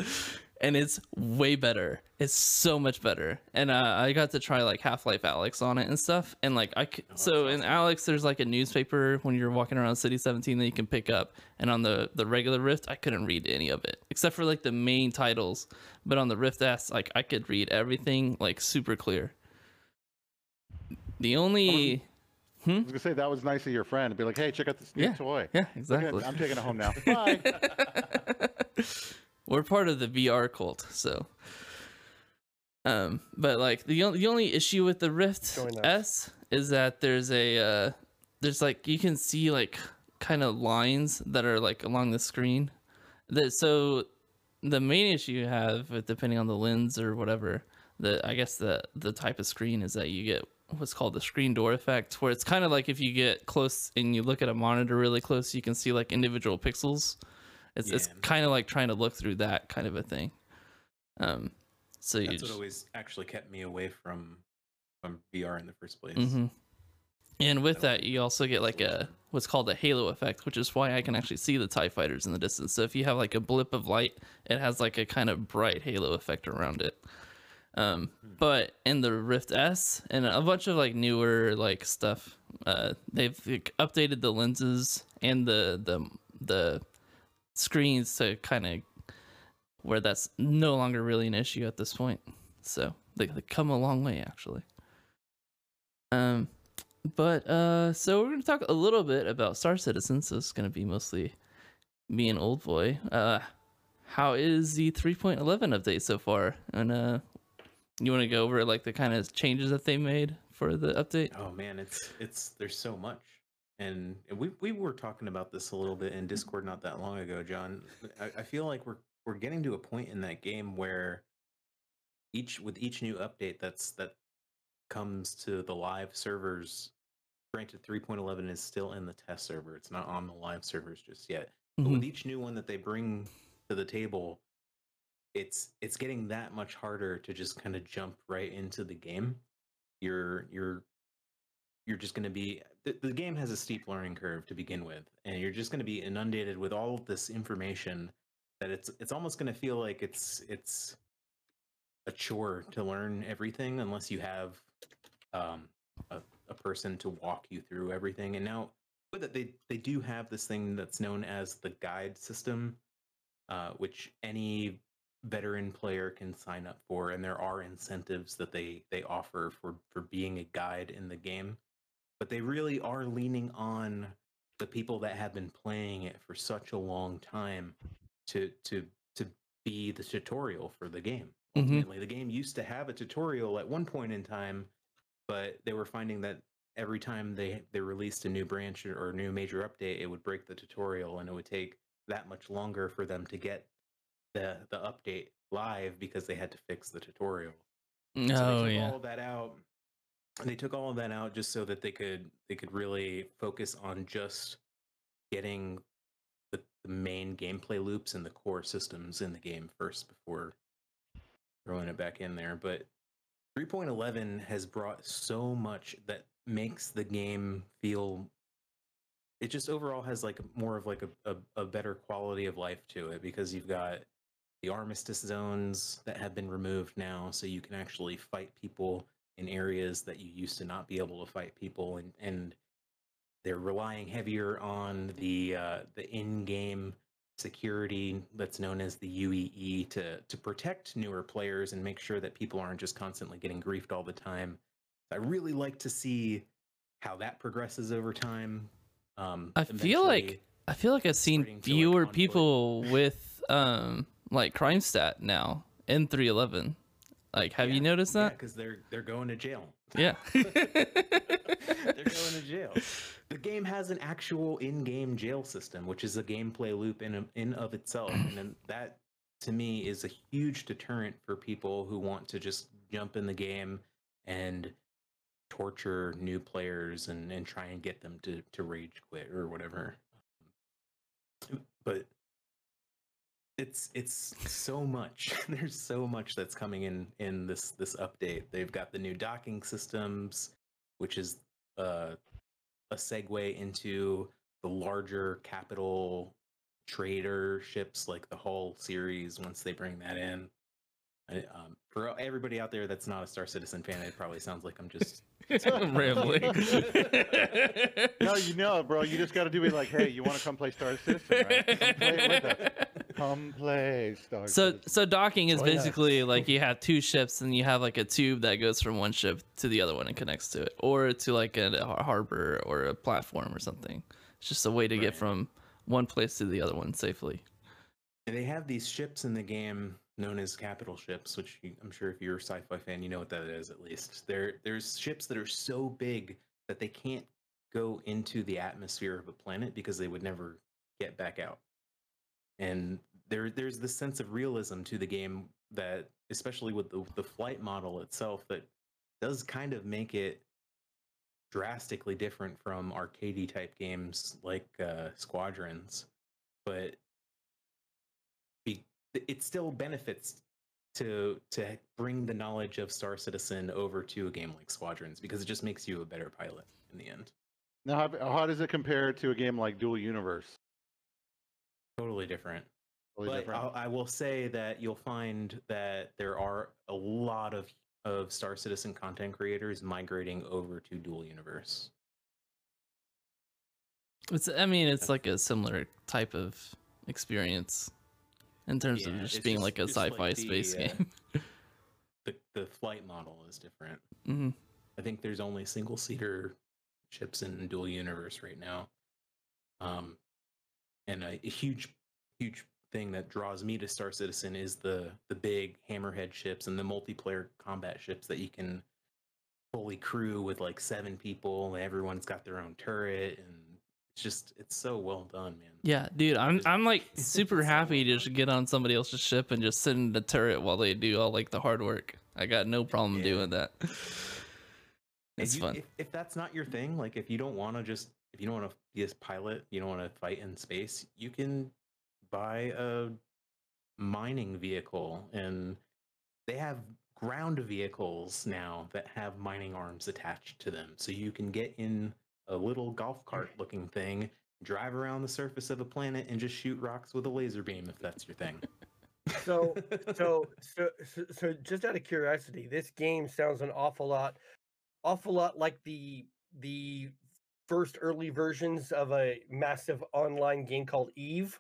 and it's way better. It's so much better. And uh, I got to try like Half-Life Alyx on it and stuff and like I c- that's so in. Alyx there's like a newspaper when you're walking around City 17 that you can pick up and on the the regular Rift I couldn't read any of it except for like the main titles but on the Rift S like I could read everything like super clear. The only Hmm? I was gonna say that was nice of your friend to be like, "Hey, check out this new Yeah, toy." yeah, exactly. I'm taking it home now. *laughs* Bye. *laughs* We're part of the VR cult, so. Um, but like the only the only issue with the Rift S is that there's a uh, there's like you can see like kind of lines that are like along the screen. That so the main issue you have, depending on the lens or whatever, the I guess the the type of screen is that you get what's called the screen door effect, where it's kind of like if you get close and you look at a monitor really close, you can see like individual pixels. It's it's kind of like trying to look through that kind of a thing. Um, so That's what always actually kept me away from from VR in the first place. Mhm. And with That'll you also get like a what's called a halo effect, which is why I can actually see the Tie Fighters in the distance. So if you have like a blip of light, it has like a kind of bright halo effect around it. Um, but in the Rift S and a bunch of like newer like stuff, uh, they've like, updated the lenses and the the the screens to kind of where that's no longer really an issue at this point. So they they come a long way actually. Um, but uh, so we're gonna talk a little bit about Star Citizen. So it's gonna be mostly me and Old Boy. Uh, how is the 3.11 update so far? And uh, you want to go over like the kind of changes that they made for the update? Oh man, it's it's there's so much, and we we were talking about this a little bit in Discord not that long ago, John. I, I feel like we're we're getting to a point in that game where each with each new update that's that comes to the live servers. Granted, 3.11 is still in the test server; it's not on the live servers just yet. But Mhm. with each new one that they bring to the table, it's it's getting that much harder to just kind of jump right into the game. You're you're you're just going to be the, the game has a steep learning curve to begin with, and you're just going to be inundated with all of this information that it's it's almost going to feel like it's it's a chore to learn everything unless you have um, a, a person to walk you through everything. And now with it, they they do have this thing that's known as the guide system, uh, which any veteran player can sign up for, and there are incentives that they they offer for for being a guide in the game. But they really are leaning on the people that have been playing it for such a long time to to to be the tutorial for the game. Mhm. The game used to have a tutorial at one point in time, but they were finding that every time they they released a new branch or, a new major update, it would break the tutorial, and it would take that much longer for them to get the the update live because they had to fix the tutorial. So Oh took yeah. all that out. They took all of that out just so that they could they could really focus on just getting the, the main gameplay loops and the core systems in the game first before throwing it back in there. But 3.11 has brought so much that makes the game feel it just overall has like more of like a, a, a better quality of life to it because you've got the armistice zones that have been removed now so you can actually fight people in areas that you used to not be able to fight people and and they're relying heavier on the uh, the in-game security that's known as the UEE to to protect newer players and make sure that people aren't just constantly getting griefed all the time. I really like to see how that progresses over time. Um, I feel like I feel like I've seen to, like, fewer people with um like crime stat now in 311. Like, have you Yeah, noticed Yeah, that? because they're they're going to jail. Yeah. *laughs* they're going to jail. The game has an actual in-game jail system, which is a gameplay loop in a- in of itself, *clears throat* and then that to me is a huge deterrent for people who want to just jump in the game and torture new players and, and try and get them to, to rage quit or whatever. But it's it's so much. *laughs* There's so much that's coming in in this this update. They've got the new docking systems, which is uh, a segue into the larger capital trader ships like the Hull series. Once they bring that in, I, um, for everybody out there that's not a Star Citizen fan, it probably sounds like I'm just *laughs* Rambling. *laughs* No, you know, bro. You just got to do it like, hey, you want to come play Star Citizen, right? Come play it with us. Come play Star So so docking is Oh, yeah. basically like you have two ships and you have like a tube that goes from one ship to the other one and connects to it, or to like a har- harbor or a platform or something. It's just a way to get from one place to the other one safely. And they have these ships in the game known as capital ships, which you, I'm sure if you're a sci-fi fan, you know what that is at least. There, there's ships that are so big that they can't go into the atmosphere of a planet because they would never get back out. And there, there's this sense of realism to the game that, especially with the, the flight model itself, that does kind of make it drastically different from arcadey type games like uh, Squadrons. But be, it still benefits to to bring the knowledge of Star Citizen over to a game like Squadrons because it just makes you a better pilot in the end. Now, how, how does it compare to a game like Dual Universe? Totally different. Totally but different. I'll, I will say that you'll find that there are a lot of of Star Citizen content creators migrating over to Dual Universe. It's I mean it's like a similar type of experience in terms of just being just- like a sci-fi the, space uh, game. The the flight model is different. hmm I think there's only single seater ships in Dual Universe right now. Um, and a, a huge, huge thing that draws me to Star Citizen is the the big hammerhead ships and the multiplayer combat ships that you can fully crew with like seven people and everyone's got their own turret and it's just it's so well done, man. Yeah, dude, I'm I'm like *laughs* super happy to just get on somebody else's ship and just sit in the turret while they do all like the hard work. I got no problem Yeah. doing that. *laughs* It's you- fun. If, if that's not your thing, like if you don't want to just if you don't want to be a pilot, you don't want to fight in space, you can buy a mining vehicle and they have ground vehicles now that have mining arms attached to them. So you can get in a little golf cart looking thing, drive around the surface of a planet and just shoot rocks with a laser beam if that's your thing. So, so, *laughs* so, so, so, just out of curiosity, this game sounds an awful lot, awful lot like the the first early versions of a massive online game called Eve.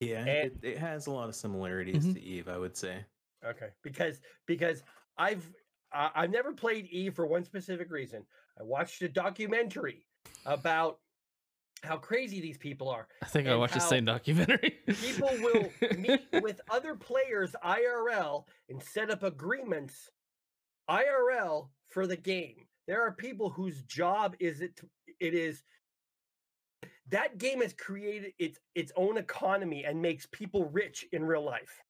Yeah, And- it, it has a lot of similarities Mhm. to Eve, I would say. Okay, because because I've I- I've never played Eve for one specific reason. I watched a documentary about how crazy these people are. I think I watched the same documentary. People will meet *laughs* with other players IRL and set up agreements IRL for the game. There are people whose job is it to, it is that game has created its its own economy and makes people rich in real life.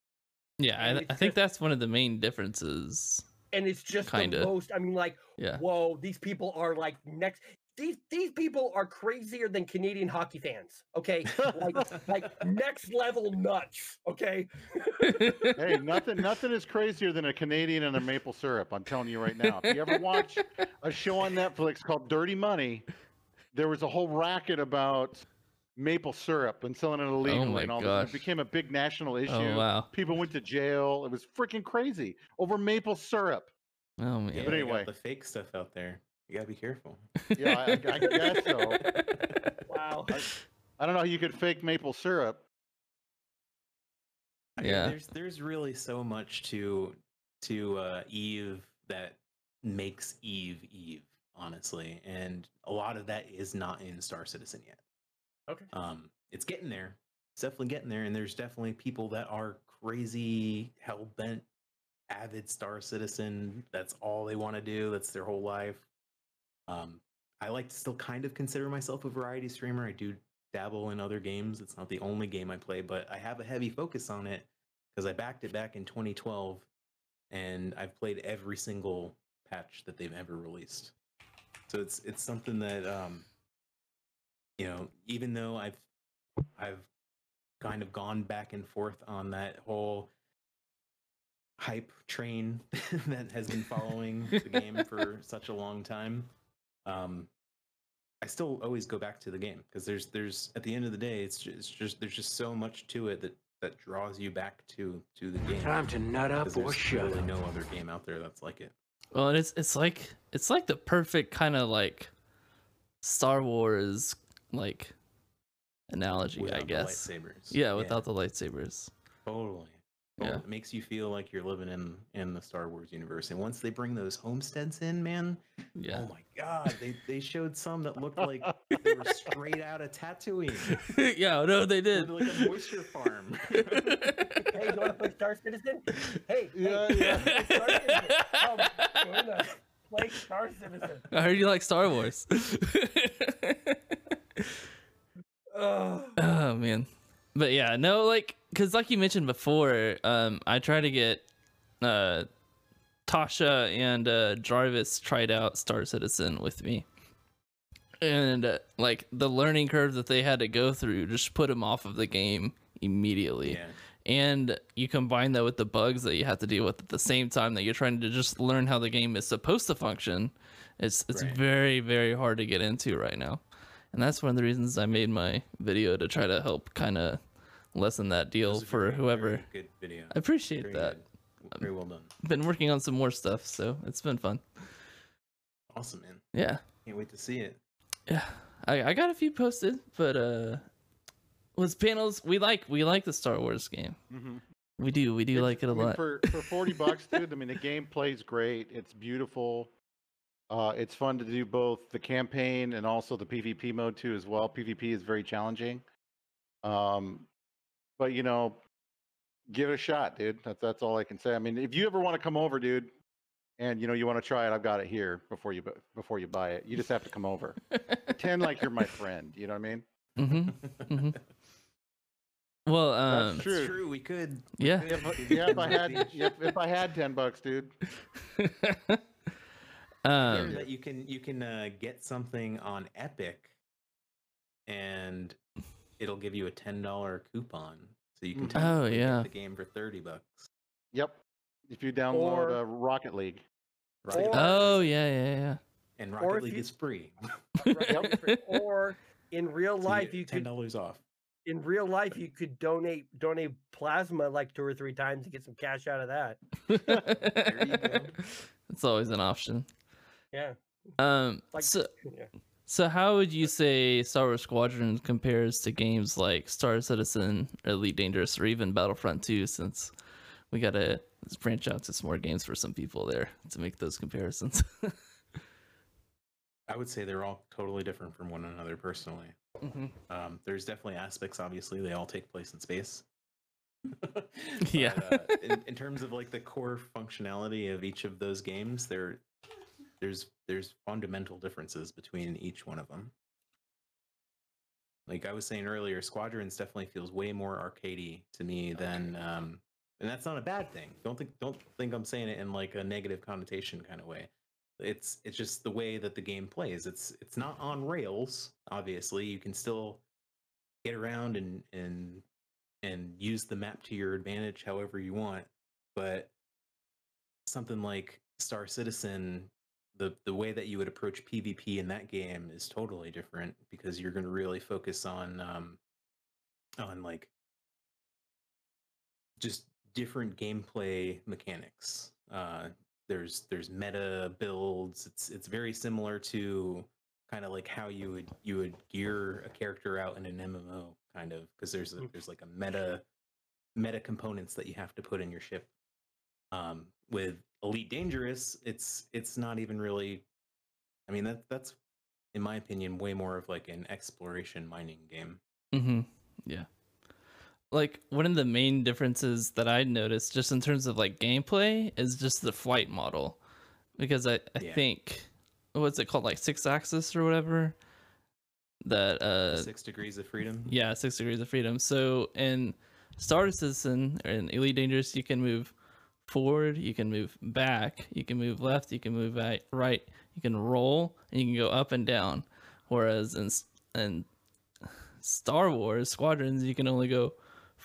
yeah, and I, I think just- that's one of the main differences. And it's just Kinda. the most I mean like Yeah. whoa, these people are like next these these people are crazier than Canadian hockey fans. Okay. Like like next level nuts. Okay. hey, *laughs* nothing nothing is crazier than a Canadian and a maple syrup. I'm telling you right now. If you ever watch a show on Netflix called Dirty Money, there was a whole racket about maple syrup and selling it illegally Oh and all this. It became a big national issue. oh wow. People went to jail. It was freaking crazy over maple syrup. Oh man. Yeah, But anyway. the fake stuff out there. You gotta be careful. Yeah, I, I guess so. *laughs* Wow. I don't know how you could fake maple syrup. I mean, Yeah. there's there's really so much to to uh, Eve that makes Eve Eve, honestly, and a lot of that is not in Star Citizen yet. Okay. Um, it's getting there. It's definitely getting there, and there's definitely people that are crazy, hell bent, avid Star Citizen. That's all they want to do. That's their whole life. Um, I like to still kind of consider myself a variety streamer. I do dabble in other games. It's not the only game I play, but I have a heavy focus on it because I backed it back in 2012, and I've played every single patch that they've ever released. So it's it's something that um, you know, even though I've I've kind of gone back and forth on that whole hype train *laughs* that has been following *laughs* the game for such a long time. Um, I still always go back to the game because there's there's at the end of the day, it's just, it's just there's just so much to it that that draws you back to to the game. Time to nut up or there's shut really up. no other game out there that's like it. Well, and it's it's like it's like the perfect kind of like Star Wars like analogy, I without the guess. lightsabers. Yeah, without the lightsabers. Totally. Yeah. Totally. It makes you feel like you're living in in the Star Wars universe. And once they bring those homesteads in, man, Yeah. oh my god, they they showed some that looked like they were straight out of Tatooine. *laughs* yeah, no, they did. like a moisture farm. *laughs* *laughs* Hey, you want to play Star Citizen? Hey, *laughs* Yeah, hey, yeah. play Star Citizen. Come, join us. Play Star Citizen. I heard you like Star Wars. *laughs* Ugh. oh man. But yeah, no, like cuz like you mentioned before, um I try to get uh Tasha and uh Jarvis tried out Star Citizen with me. And uh, like the learning curve that they had to go through just put them off of the game immediately. yeah. And you combine that with the bugs that you have to deal with at the same time that you're trying to just learn how the game is supposed to function it's it's Right. very very hard to get into right now and that's one of the reasons i made my video to try to help kind of lessen that deal a for very, whoever very good video. i appreciate Very that good. Very well done. been working on some more stuff so it's been fun Awesome, man. yeah Can't wait to see it. yeah i, I got a few posted but uh with panels we like we like the star wars game Mhm. we do we do It's- like it a I mean, lot For for forty bucks, dude. I mean, the game plays great. It's beautiful. Uh, it's fun to do both the campaign and also the PvP mode too as well. PvP is very challenging. Um, but you know, give it a shot, dude. That's that's all I can say. I mean, if you ever want to come over, dude, and you know you want to try it, I've got it here before you before you buy it. You just have to come over. *laughs* Pretend like you're my friend. You know what I mean? Mm-hmm. mm-hmm. Well, um, That's true. It's true. We could. yeah. Yeah, if, yeah, if I had *laughs* yeah, if I had ten bucks, dude. *laughs* Um, that you can you can uh, get something on Epic, and it'll give you a ten dollar coupon, so you can Mhm. Oh, yeah. the game for thirty bucks. Yep. If you download Or- uh, Rocket League. Right? Or- oh yeah, yeah, yeah. and Rocket League you- is free. Right? or in real *laughs* life, get you ten could dollars off. In real life you could donate donate plasma like two or three times to get some cash out of that. There you go. *laughs* It's always an option. Yeah, Um, like so yeah. so how would you say Star Wars Squadron compares to games like Star Citizen, Elite Dangerous, or even Battlefront 2? Since we gotta branch out to some more games for some people there to make those comparisons. *laughs* I would say they're all totally different from one another. Personally, Mhm. um, there's definitely aspects. Obviously, they all take place in space. *laughs* *laughs* Yeah. Uh, in, in *laughs* terms of like the core functionality of each of those games, there, there's there's fundamental differences between each one of them. Like I was saying earlier, Squadrons definitely feels way more arcadey to me than, um, and that's not a bad thing. Don't think don't think I'm saying it in like a negative connotation kind of way. It's it's just the way that the game plays. It's it's not on rails. Obviously, you can still get around and and and use the map to your advantage however you want. But something like Star Citizen, the the way that you would approach PvP in that game is totally different because you're going to really focus on um on like just different gameplay mechanics. Uh there's there's meta builds. It's it's very similar to kind of like how you would you would gear a character out in an MMO kind of because there's a, Mm. there's like a meta meta components that you have to put in your ship. Um, with Elite Dangerous, it's it's not even really. I mean that that's in my opinion way more of like an exploration mining game. Mm-hmm. Yeah. Like one of the main differences that I noticed, just in terms of like gameplay, is just the flight model, because I I Yeah. think what's it called like six axis or whatever. That uh Six Degrees of Freedom. yeah six degrees of freedom. So in Star Citizen or in Elite Dangerous, you can move forward, you can move back, you can move left, you can move right, right, you can roll, and you can go up and down. Whereas in in Star Wars Squadrons, you can only go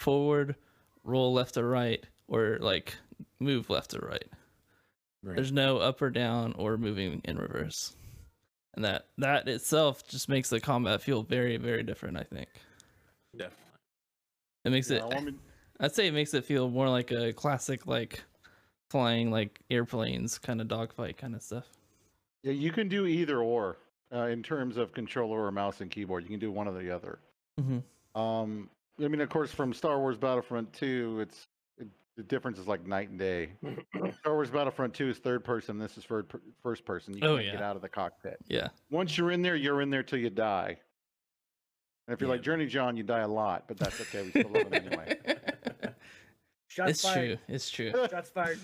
forward, roll left or right, or like move left or right. Right. There's no up or down or moving in reverse. And that that itself just makes the combat feel very very different, I think. Definitely. It makes Yeah, it I mean, I'd say it makes it feel more like a classic like flying like airplanes kind of dogfight kind of stuff. yeah, you can do either or uh, in terms of controller or mouse and keyboard. You can do one or the other. Mm-hmm. Um, I mean, of course, from Star Wars Battlefront 2, it's it, the difference is like night and day. *clears throat* Star Wars Battlefront 2 is third person. This is third first person. You Oh, can't get out of the cockpit. Yeah. Once you're in there, you're in there till you die. And if you're Yeah. like Journey John, you die a lot, but that's okay. We still love him anyway. *laughs* Shots it's fired. true. It's true. *laughs* Shots fired.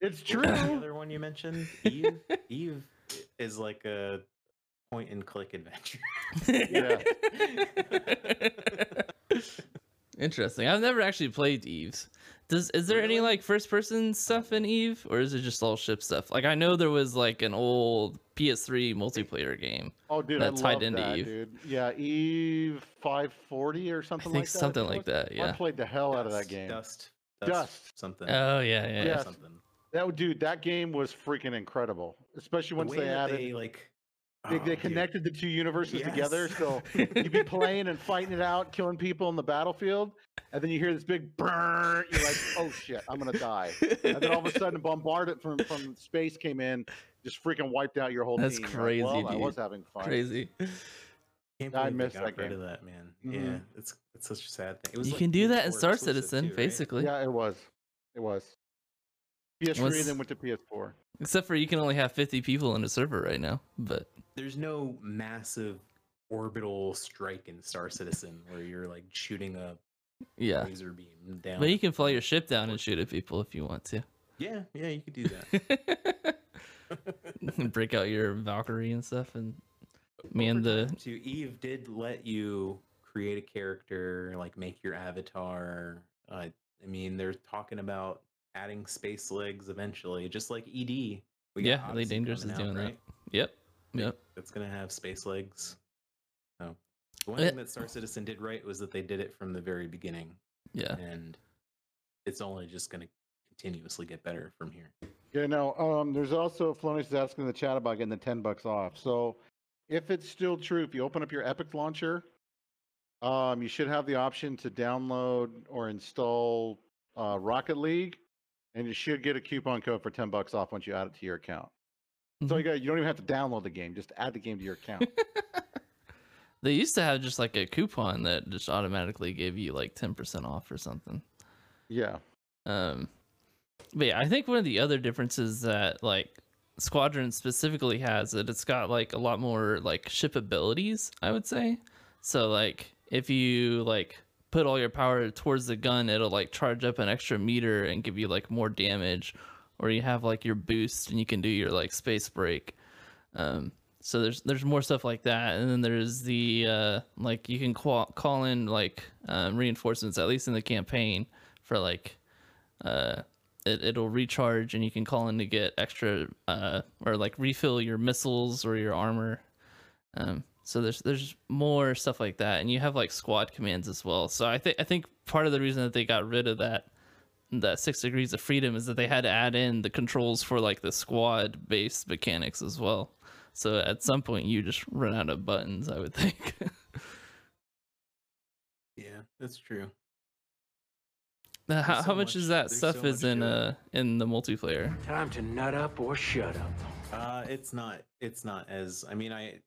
It's true. was the other one you mentioned, *laughs* Eve. Eve is like a point and click adventure. Interesting. I've never actually played Eve's. Does is there any like first person stuff in Eve or is it just all ship stuff? Like I know there was like an old PS3 multiplayer game. Oh, dude, That I tied love into that, Eve. dude. Yeah, Eve 540 or something think like that. something like that. Yeah, I played the hell out of that game. Dust. Dust. Something. Oh yeah, yeah. yeah. Something. That would, dude, that game was freaking incredible, especially once way they added. they like. They, Oh, they connected the two universes together, so you'd be playing and fighting it out, killing people in the battlefield, and then you hear this big burn. You're like, "Oh shit, I'm gonna die!" And then all of a sudden, bombarded from from space came in, just freaking wiped out your whole That's team. You're like, crazy, well, I was having fun. Crazy. Can't I missed that rid game. of that, man. Mhm. Yeah, it's it's such a sad thing. It was You like can do that in Star Citizen, too, right? basically. Yeah, it was. It was. PS3 Once- and then went to PS4. Except for you can only have 50 people in a server right now. But There's no massive orbital strike in Star Citizen where you're like shooting a Yeah. laser beam down. But you can fly your ship down and shoot at people if you want to. Yeah, yeah, you could do that. *laughs* Break out your Valkyrie and stuff and Man, the- too, Eve did let you create a character, like make your avatar. Uh, I mean, they're talking about adding space legs eventually, just like ED. Yeah, Elite Dangerous is out, doing that. right? Yep. Yep. It's gonna have space legs. So the one Eh. thing that Star Citizen did right was that they did it from the very beginning, Yeah. and it's only just gonna continuously get better from here. Yeah, no. Um, there's also Flonius is asking in the chat about getting the ten bucks off. So, if it's still true, if you open up your Epic launcher, um, you should have the option to download or install uh, Rocket League, and you should get a coupon code for ten bucks off once you add it to your account. So you got you don't even have to download the game; just add the game to your account. *laughs* They used to have just like a coupon that just automatically gave you like 10% off or something. yeah. Um, but yeah, I think one of the other differences that like Squadron specifically has is that it's got like a lot more like ship abilities, I would say. So like if you like put all your power towards the gun, it'll like charge up an extra meter and give you like more damage, or you have like your boost and you can do your like space brake. Um, so there's there's more stuff like that, and then there's the uh, like you can call call in like um, reinforcements at least in the campaign for like uh, it, it'll recharge and you can call in to get extra uh, or like refill your missiles or your armor. Um, so there's there's more stuff like that, and you have like squad commands as well. So I think I think part of the reason that they got rid of that that six degrees of freedom is that they had to add in the controls for like the squad based mechanics as well. So at some point you just run out of buttons, I would think. *laughs* Yeah, that's true. Now, how, There's how much much- is that stuff so is in uh in the multiplayer? Time to nut up or shut up. Uh, it's not. It's not as. I mean, I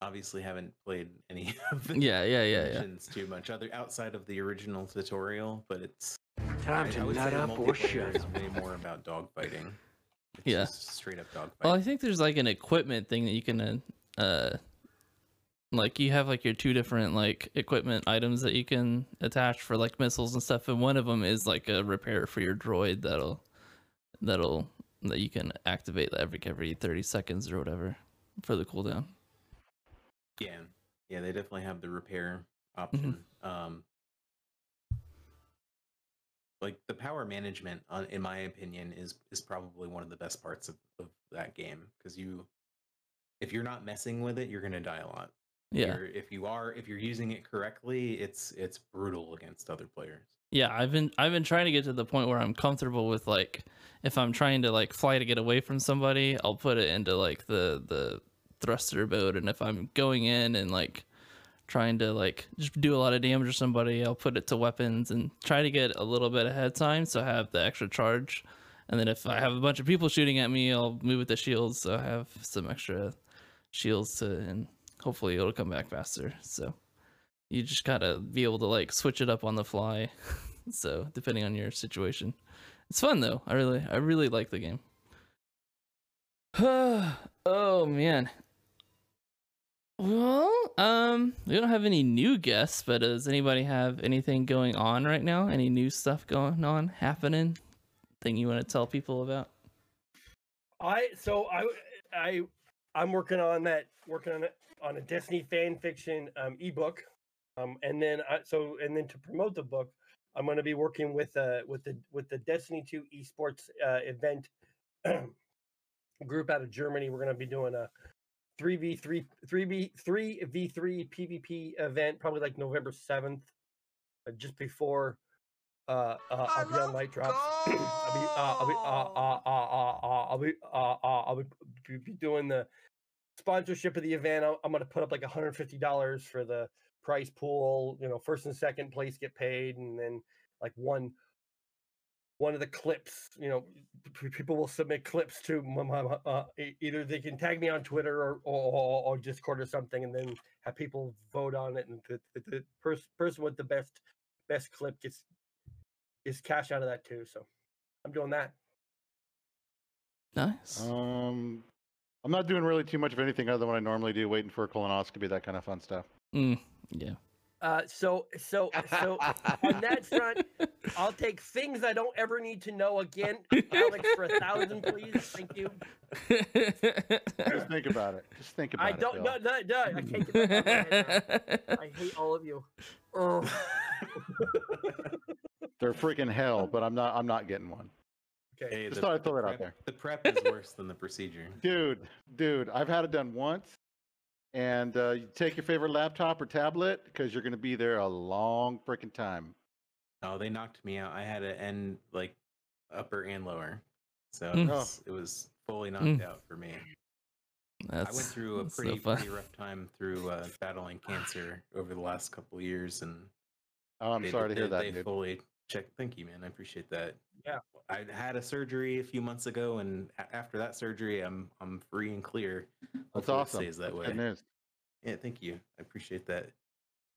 obviously haven't played any *laughs* of the Yeah, yeah, yeah, yeah. too much other outside of the original tutorial, but it's. Time I, I to nut up or multiplayer shut up. way more about dogfighting. It's Yeah. just straight up dogfighting. Well, I think there's like an equipment thing that you can, uh, uh, like you have like your two different like equipment items that you can attach for like missiles and stuff, and one of them is like a repair for your droid that'll, that'll that you can activate every every thirty seconds or whatever for the cooldown. Yeah, yeah, they definitely have the repair Mm-hmm. option. Um, like the power management, uh, in my opinion, is is probably one of the best parts of, of that game because you, if you're not messing with it, you're gonna die a lot. Yeah, You're, if you are, if you're using it correctly, it's it's brutal against other players. yeah. I've been I've been trying to get to the point where I'm comfortable with like if I'm trying to like fly to get away from somebody, I'll put it into like the the thruster mode, and if I'm going in and like trying to like just do a lot of damage to somebody, I'll put it to weapons and try to get a little bit ahead time so I have the extra charge. And then if I have a bunch of people shooting at me, I'll move with the shields so I have some extra shields to and hopefully it'll come back faster. So you just gotta be able to like switch it up on the fly. *laughs* so depending on your situation. It's fun though. I really I really like the game. *sighs* oh man. Well, um, we don't have any new guests, but does anybody have anything going on right now? Any new stuff going on, happening? Thing you want to tell people about? I so I I I'm working on that working on it on a Destiny fan fiction um, ebook, um, and then I, so and then to promote the book, I'm going to be working with uh with the with the Destiny 2 esports uh, event *clears throat* group out of Germany. We're going to be doing a 3v3 3v 3v3 PvP event probably like November 7th, uh, just before uh, uh, I'll be on light drops. *clears throat* I'll be, uh, I'll be, uh, uh, uh, uh, uh, I'll be, uh, I'll doing the sponsorship of the event. I'm, I'm going to put up like $150 for the prize pool. You know, first and second place get paid, and then like one, one of the clips. You know, p- people will submit clips to my, my, my- uh, e- either they can tag me on Twitter or, or, or, or Discord or something, and then have people vote on it, and the, the, the pers- person with the best best clip gets is cash out of that too. So I'm doing that. Nice. Um, I'm not doing really too much of anything other than what I normally do, waiting for a colonoscopy, that kind of fun stuff. Mm, yeah. Uh, so so so on that front, I'll take things I don't ever need to know again. Alex, for a thousand, please. Thank you. Just think about it. Just think about I it. don't. No, no, no. I can't get that out of my head now. *laughs* I hate all of you. Oh. *laughs* They're freaking hell, but I'm not. I'm not getting one. Okay. Hey, Just thought I'd throw that out there. The prep is worse than the procedure. Dude, dude, I've had it done once. And uh, you take your favorite laptop or tablet because you're going to be there a long freaking time. Oh, they knocked me out. I had to end like upper and lower, so Mm. it, was, it was fully knocked out for me. That's, I went through a that's so pretty, rough time through uh, battling cancer over the last couple of years, and Oh, I'm they- sorry to they, hear that, They dude. fully checked. Thank you, man. I appreciate that. Yeah. I had a surgery a few months ago, and after that surgery, I'm I'm free and clear. That's Hopefully it awesome. Stays that That's way. Good news. Yeah, thank you. I appreciate that.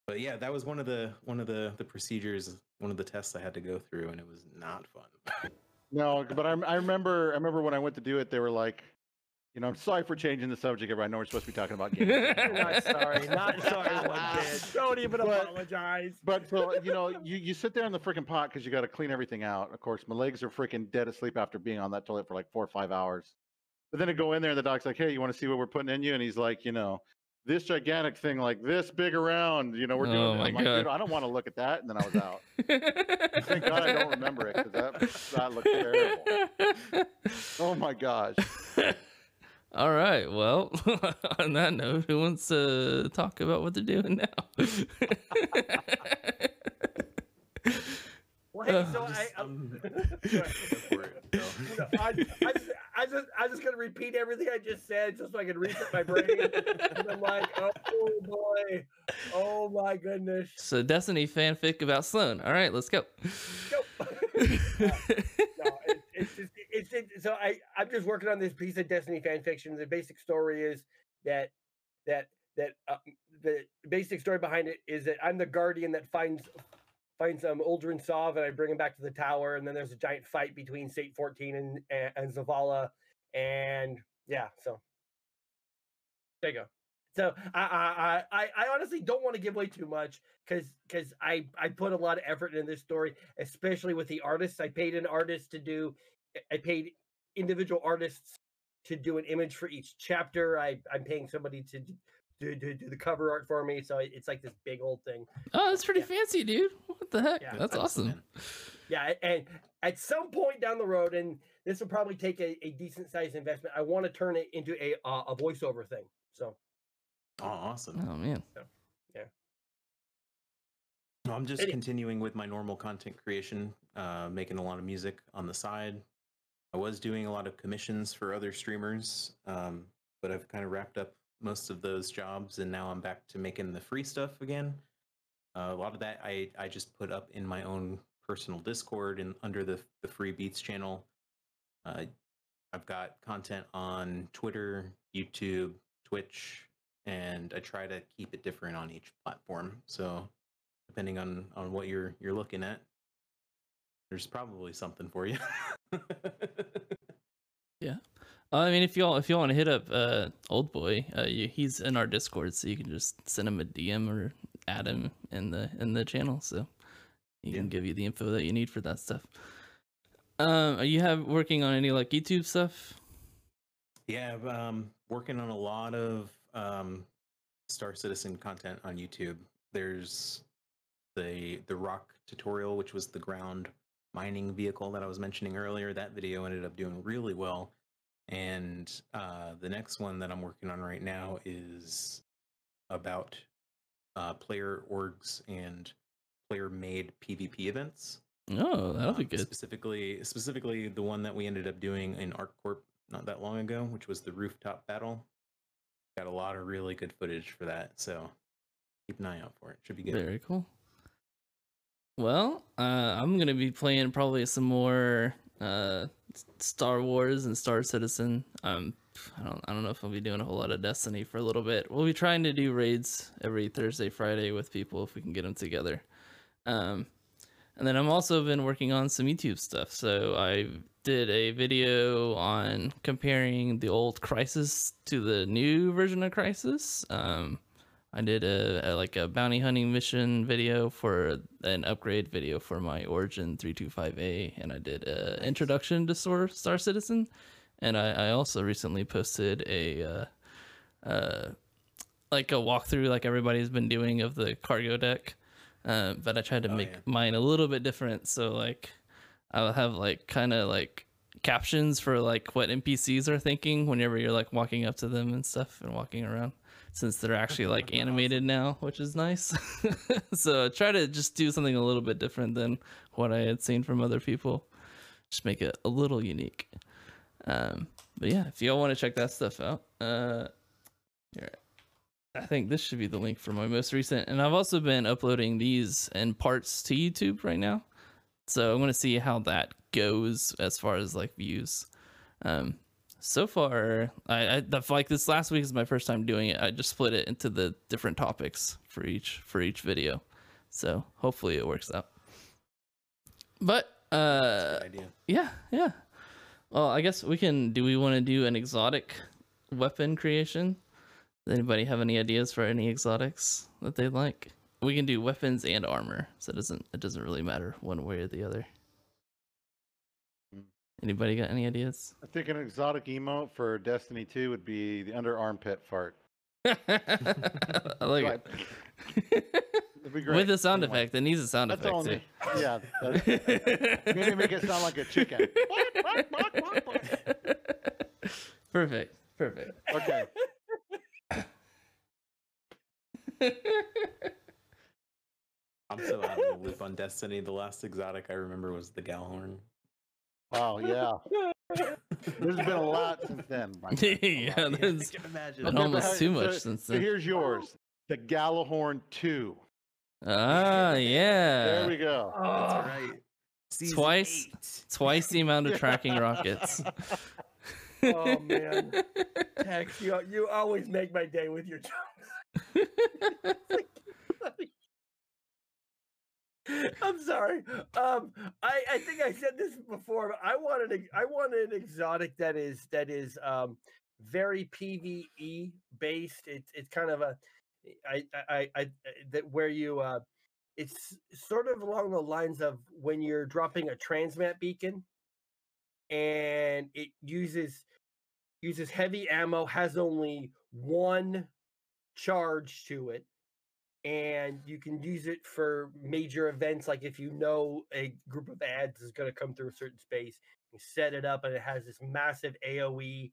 But yeah, that was one of the one of the the procedures, one of the tests I had to go through, and it was not fun. *laughs* No, but I, I remember I remember when I went to do it, they were like, you know, I'm sorry for changing the subject. Everybody, I know we're supposed to be talking about games. *laughs* not sorry. Not *laughs* sorry. One bit. Don't even But- apologize. But so *laughs* you know, you, you sit there in the freaking pot because you got to clean everything out. Of course, my legs are freaking dead asleep after being on that toilet for like four or five hours. But then I go in there and the doc's like, "Hey, you want to see what we're putting in you?" And he's like, "You know, this gigantic thing like this big around. You know, we're doing." Oh it." my I'm like, God. I don't want to look at that." And then I was out. Thank God I don't remember it because that that looked terrible. Oh my gosh. All right. Well, *laughs* on that note, who wants to talk about what they're doing now? *laughs* Well, hey, so I, um, I'm, go for it, Bill. No, I, I, just, I just, I'm just gonna repeat everything I just said, just so I can reset my brain. *laughs* and I'm like, oh boy, oh my goodness. so, Destiny fanfic about Sloan. All right, let's go. Nope. no, it's just, it's so I, I'm just working on this piece of Destiny fan fiction. The basic story is that, that, that uh, the basic story behind it is that I'm the guardian that finds finds um Uldren Sov and I bring him back to the tower, and then there's a giant fight between Saint-14 and and, and Zavala, and yeah, so there you go. So I I I, I honestly don't want to give away too much because because I I put a lot of effort in this story, especially with the artists. I paid an artist to do, I paid individual artists to do an image for each chapter. I I'm paying somebody to do, do, do the cover art for me, so it's like this big old thing. Oh, that's pretty Yeah. fancy, dude. What the heck? Yeah, that's Thanks, awesome. man. Yeah, and at some point down the road, and this will probably take a, a decent sized investment. I want to turn it into a uh, a voiceover thing. So Oh, awesome. Oh man. yeah. I'm just Any- continuing with my normal content creation, uh, making a lot of music on the side. I was doing a lot of commissions for other streamers, um, but I've kind of wrapped up most of those jobs, and now I'm back to making the free stuff again. Uh, a lot of that I, I just put up in my own personal Discord and under the the Free Beats channel. Uh, I've got content on Twitter, YouTube, Twitch, and I try to keep it different on each platform. So depending on on what you're you're looking at there's probably something for you *laughs* Uh, I mean, if y'all if y'all want to hit up uh old boy, uh, you, he's in our Discord, so you can just send him a DM or add him in the in the channel, so he Yeah. can give you the info that you need for that stuff. Um, are you have working on any like YouTube stuff? yeah I've, um working on a lot of um star citizen content on youtube there's the the ROC tutorial which was the ground mining vehicle that i was mentioning earlier that video ended up doing really well and uh the next one that i'm working on right now is about uh player orgs and player made pvp events Oh, that'll be um, good. Specifically, specifically the one that we ended up doing in ArcCorp not that long ago, which was the rooftop battle. Got a lot of really good footage for that, so keep an eye out for it. Should be good. Very cool. Well, uh, I'm gonna be playing probably some more uh, Star Wars and Star Citizen. Um, I don't, I don't know if I'll be doing a whole lot of Destiny for a little bit. We'll be trying to do raids every Thursday, Friday with people if we can get them together. Um, And then I'm also been working on some YouTube stuff. So I did a video on comparing the old Crysis to the new version of Crysis. Um, I did a, a like a bounty hunting mission video for an upgrade video for my Origin 325A, and I did a introduction to Star, Star Citizen, and I, I also recently posted a uh, uh, like a walkthrough like everybody's been doing of the cargo deck, uh, but I tried to Oh, make yeah. mine a little bit different. So like I'll have like kind of like captions for like what NPCs are thinking whenever you're like walking up to them and stuff and walking around since they're actually *laughs* like animated now, which is nice. *laughs* so I try to just do something a little bit different than what I had seen from other people. Just make it a little unique. Um, but yeah, if y'all want to check that stuff out, uh, here, I think this should be the link for my most recent. And I've also been uploading these in parts to YouTube right now. So I'm gonna see how that goes as far as like views. Um, so far, I, I the, like this last week is my first time doing it. I just split it into the different topics for each for each video. So hopefully it works out. But uh, idea. yeah, yeah. Well, I guess we can. Do we want to do an exotic weapon creation? Does anybody have any ideas for any exotics that they like? We can do weapons and armor, so it doesn't it doesn't really matter one way or the other. Anybody got any ideas? I think an exotic emote for Destiny 2 would be the under armpit fart. *laughs* *laughs* I like it. It'd be great. With the sound Anyway, effect, it needs a sound That's effect too. Yeah. that- *laughs* Maybe make it sound like a chicken. perfect. Perfect. Okay. I'm so out of the loop on Destiny. The last exotic I remember was the Gjallarhorn. Wow. Yeah. There's been a lot since then. my friend. *laughs* yeah, *laughs* I there's can imagine. been almost how- too so- much since So then. here's yours. The Gjallarhorn 2. Ah, yeah. There we go. That's Oh, right. Season Twice. eight. Twice the amount of *laughs* tracking rockets. oh man, Tex, you you always make my day with your jokes. *laughs* I'm sorry. Um, I, I think I said this before, but I wanted a, I wanted an exotic that is that is um very PVE based. It's it's kind of a I I I, I that where you uh it's sort of along the lines of when you're dropping a transmat beacon and it uses uses heavy ammo, has only one charge to it, and you can use it for major events like if you know a group of ads is going to come through a certain space, you set it up and it has this massive AoE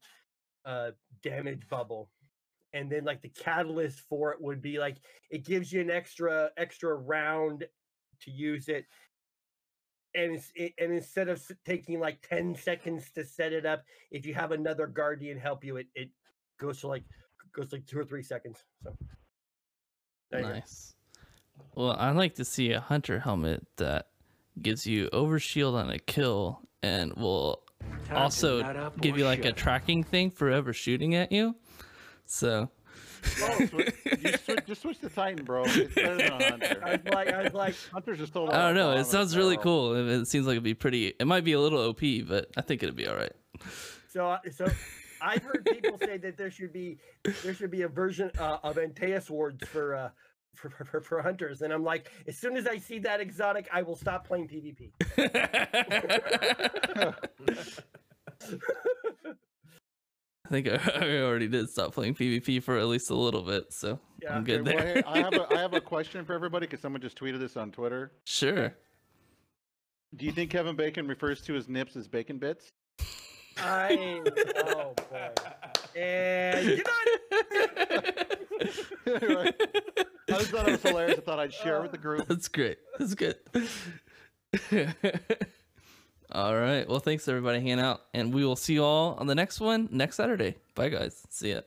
uh, damage bubble. And then like the catalyst for it would be like it gives you an extra extra round to use it and it's, it, and instead of taking like 10 seconds to set it up if you have another guardian help you it, it goes to like goes like two or three seconds so there you go. nice. Well, I'd like to see a hunter helmet that gives you overshield on a kill and will Time also give you like a tracking thing for ever shooting at you. So Oh, *laughs* swi- you switch, just switch to Titan, bro. It's better than a *laughs* Hunter. i was like i was like Hunters are still. I don't know. It sounds really barrel. cool. It, it seems like it'd be pretty. It might be a little OP, but I think it'd be all right. so uh, so i've heard people say that there should be there should be a version uh, of Antaeus wards for uh for, for, for hunters and i'm like as soon as i see that exotic i will stop playing pvp *laughs* I think I, already did stop playing PvP for at least a little bit, so Yeah, I'm Okay, good well, there. hey, I have a I have a *laughs* question for everybody because someone just tweeted this on Twitter. sure. Do you think Kevin Bacon refers to his nips as bacon bits? I oh boy and get on Anyway, I just thought it was hilarious. I thought I'd share it with the group. That's great. That's good. *laughs* all right. Well, thanks everybody hanging out, and we will see you all on the next one next Saturday. Bye, guys. See ya.